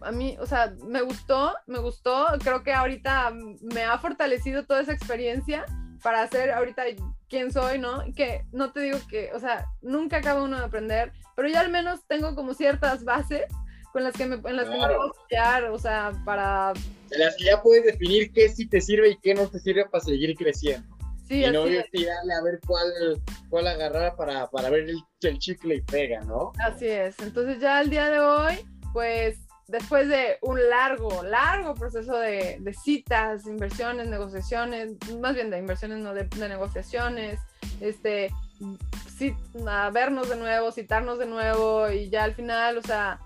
a mí, o sea, me gustó, me gustó, creo que ahorita me ha fortalecido toda esa experiencia para ser ahorita quién soy, ¿no? Que no te digo que, o sea, nunca acaba uno de aprender, pero ya al menos tengo como ciertas bases con las que me, en las que me puedo apoyar, o sea, para... En las que ya puedes definir qué sí te sirve y qué no te sirve para seguir creciendo. Sí, y no tirarle a ver cuál, cuál agarrar para, para ver el, el chicle y pega, ¿no? Así es. Entonces ya al día de hoy, pues después de un largo, largo proceso de, citas, inversiones, negociaciones, más bien de inversiones, no de, negociaciones, este, a vernos de nuevo, citarnos de nuevo y ya al final, o sea,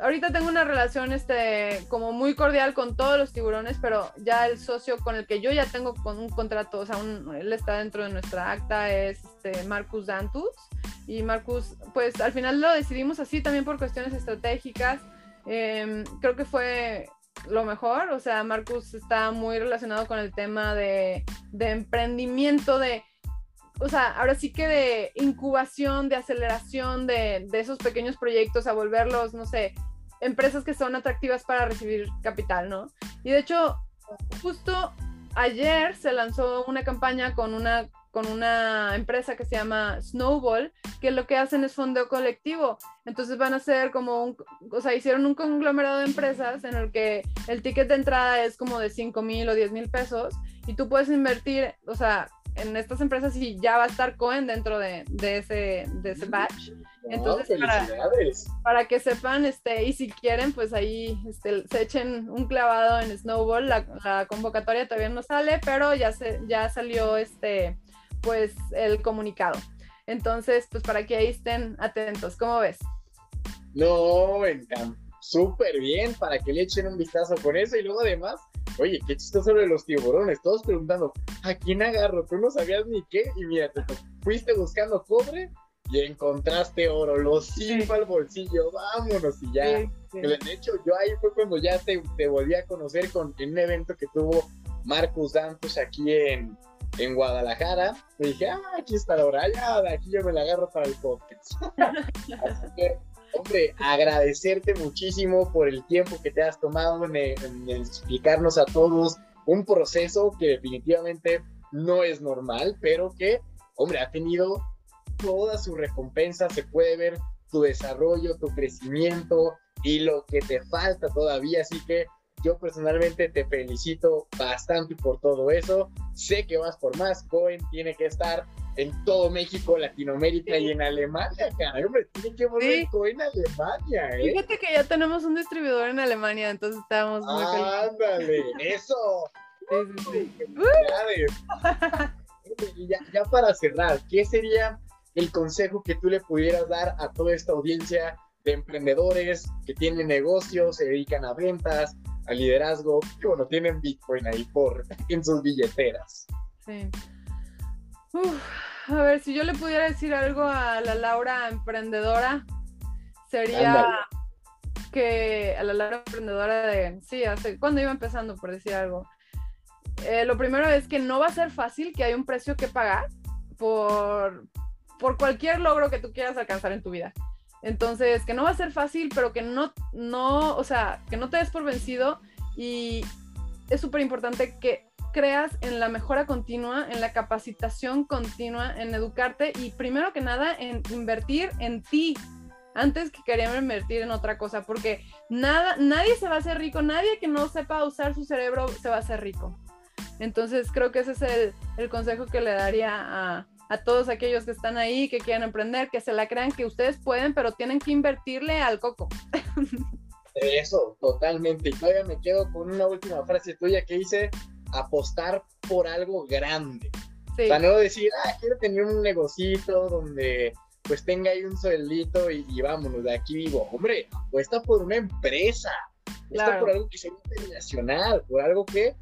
ahorita tengo una relación este, como muy cordial con todos los tiburones, pero ya el socio con el que yo ya tengo con un contrato, o sea, él está dentro de nuestra acta, es este, Marcus Dantus. Y Marcus, pues al final lo decidimos así también por cuestiones estratégicas Em, creo que fue lo mejor, o sea, Marcus está muy relacionado con el tema de, de emprendimiento, de, o sea, ahora sí que de incubación, de aceleración de, de, esos pequeños proyectos a volverlos, no sé, empresas que son atractivas para recibir capital, ¿no? Y de hecho, justo ayer se lanzó una campaña con una, con una empresa que se llama Snowball, que lo que hacen es fondeo colectivo. Entonces van a ser como un, o sea, hicieron un conglomerado de empresas en el que el ticket de entrada es como de 5 mil o 10 mil pesos y tú puedes invertir, o sea, en estas empresas y ya va a estar Cohen dentro de, de ese, de ese batch. Entonces, para, que sepan, este, y si quieren, pues ahí este, se echen un clavado en Snowball. La, convocatoria todavía no sale, pero ya, se, ya salió este, pues, el comunicado. Entonces, pues para que ahí estén atentos. ¿Cómo ves? No. Súper bien, para que le echen un vistazo con eso. Y luego además, oye, qué chistoso sobre los tiburones. Todos preguntando, ¿a quién agarro? Tú no sabías ni qué. Y mira, te fuiste buscando cobre y encontraste oro, los cinco al bolsillo, vámonos y ya. De hecho, yo ahí fue cuando ya te, te volví a conocer con, en un evento que tuvo Marcus Dantos aquí en, en Guadalajara. Y dije, ah, aquí está la hora, ya, de aquí yo me la agarro para el podcast. <laughs> Así que, hombre, agradecerte muchísimo por el tiempo que te has tomado en, en explicarnos a todos un proceso que definitivamente no es normal, pero que, hombre, ha tenido toda su recompensa, se puede ver tu desarrollo, tu crecimiento y lo que te falta todavía. Así que yo personalmente te felicito bastante por todo eso. Sé que vas por más. Cohen tiene que estar en todo México, Latinoamérica y en Alemania, caray, hombre, tiene que volver Cohen a Alemania, ¿eh? Fíjate que ya tenemos un distribuidor en Alemania, entonces estamos muy Ándale, <laughs> eso. Sí, sí, sí. ya, ya para cerrar, ¿qué sería el consejo que tú le pudieras dar a toda esta audiencia de emprendedores que tienen negocios, se dedican a ventas, a liderazgo, que bueno, tienen Bitcoin ahí por <laughs> en sus billeteras. Sí. a ver, si yo le pudiera decir algo a la Laura emprendedora, sería que a la Laura emprendedora de, sí, hace, cuando iba empezando, por decir algo, eh, lo primero es que no va a ser fácil, que hay un precio que pagar por, por cualquier logro que tú quieras alcanzar en tu vida. Entonces, que no va a ser fácil, pero que no, no, o sea, que no te des por vencido y es súper importante que creas en la mejora continua, en la capacitación continua, en educarte y primero que nada en invertir en ti antes que querer invertir en otra cosa, porque nada, nadie se va a hacer rico, nadie que no sepa usar su cerebro se va a hacer rico. Entonces creo que ese es el, el consejo que le daría a, a todos aquellos que están ahí, que quieran emprender, que se la crean que ustedes pueden, pero tienen que invertirle al coco. <laughs> Eso, totalmente. Y todavía me quedo con una última frase tuya que dice apostar por algo grande. Para no decir, ah, quiero tener un negocito donde pues tenga ahí un sueldito y, vámonos, de aquí vivo. Hombre, apuesta por una empresa, apuesta por algo que sea internacional, por algo que,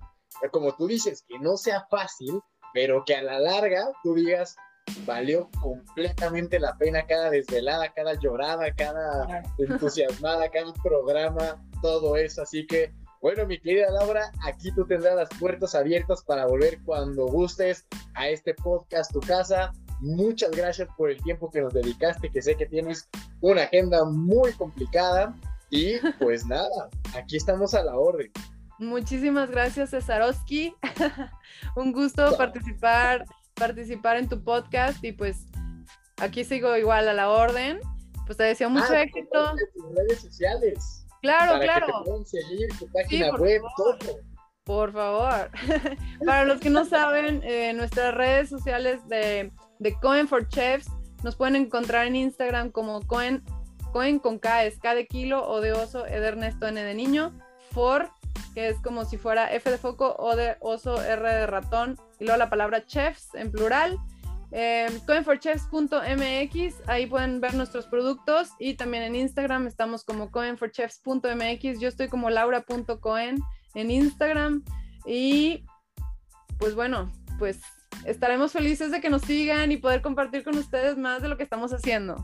como tú dices, que no sea fácil, pero que a la larga tú digas, valió completamente la pena cada desvelada, cada llorada, cada entusiasmada, cada programa, todo eso. Así que, bueno, mi querida Laura, aquí tú tendrás las puertas abiertas para volver cuando gustes a este podcast, tu casa. Muchas gracias por el tiempo que nos dedicaste, que sé que tienes una agenda muy complicada. Y pues nada, aquí estamos a la orden. Muchísimas gracias, Cesarowski. <laughs> Un gusto participar, participar en tu podcast y pues aquí sigo igual a la orden. Pues te deseo mucho ah, éxito. Tus redes sociales. Claro, claro. tu página web, todo. Por favor. <laughs> Para los que no saben, eh, nuestras redes sociales de, de Coin for Chefs nos pueden encontrar en Instagram como Coin, Coin con K, es K de kilo o de oso, E de Ernesto, N de niño, for que es como si fuera F de foco, O de oso, R de ratón, y luego la palabra chefs en plural. Eh, ahí pueden ver nuestros productos y también en Instagram estamos como coinforchefs.mx, yo estoy como laura.coen en Instagram y pues bueno, pues estaremos felices de que nos sigan y poder compartir con ustedes más de lo que estamos haciendo.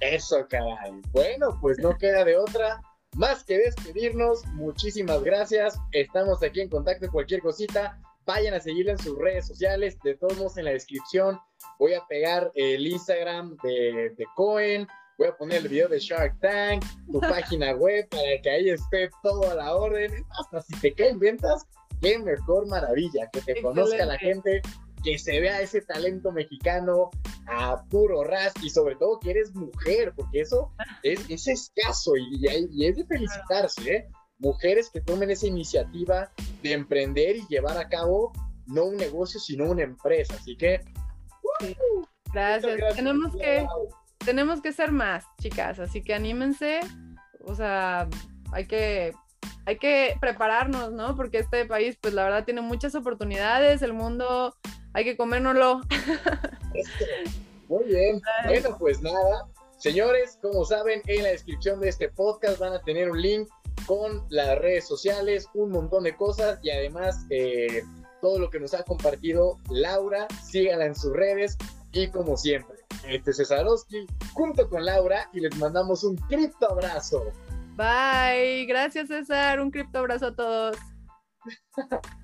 Eso, caray. Bueno, pues no queda de otra más que despedirnos, muchísimas gracias. Estamos aquí en contacto. Cualquier cosita, vayan a seguirle en sus redes sociales. De todos modos, en la descripción voy a pegar el Instagram de, de Cohen, voy a poner el video de Shark Tank, tu <laughs> página web, para que ahí esté todo a la orden. Hasta si te caen ventas, qué mejor maravilla, que te conozca la gente, que se vea ese talento mexicano a puro ras y sobre todo que eres mujer, porque eso es, es escaso y, y, es de felicitarse, ¿eh? Mujeres que tomen esa iniciativa de emprender y llevar a cabo no un negocio, sino una empresa. Así que... Gracias. Tenemos que, tenemos que ser más, chicas, así que anímense. O sea, hay que hay que prepararnos, ¿no? Porque este país, pues la verdad, tiene muchas oportunidades, el mundo hay que comérnoslo. <laughs> Muy bien. Bueno, pues nada. Señores, como saben, en la descripción de este podcast van a tener un link con las redes sociales, un montón de cosas y además eh, todo lo que nos ha compartido Laura. Síganla en sus redes y como siempre, este es Cesarowski junto con Laura y les mandamos un cripto abrazo. Bye. Gracias, César. Un cripto abrazo a todos. <laughs>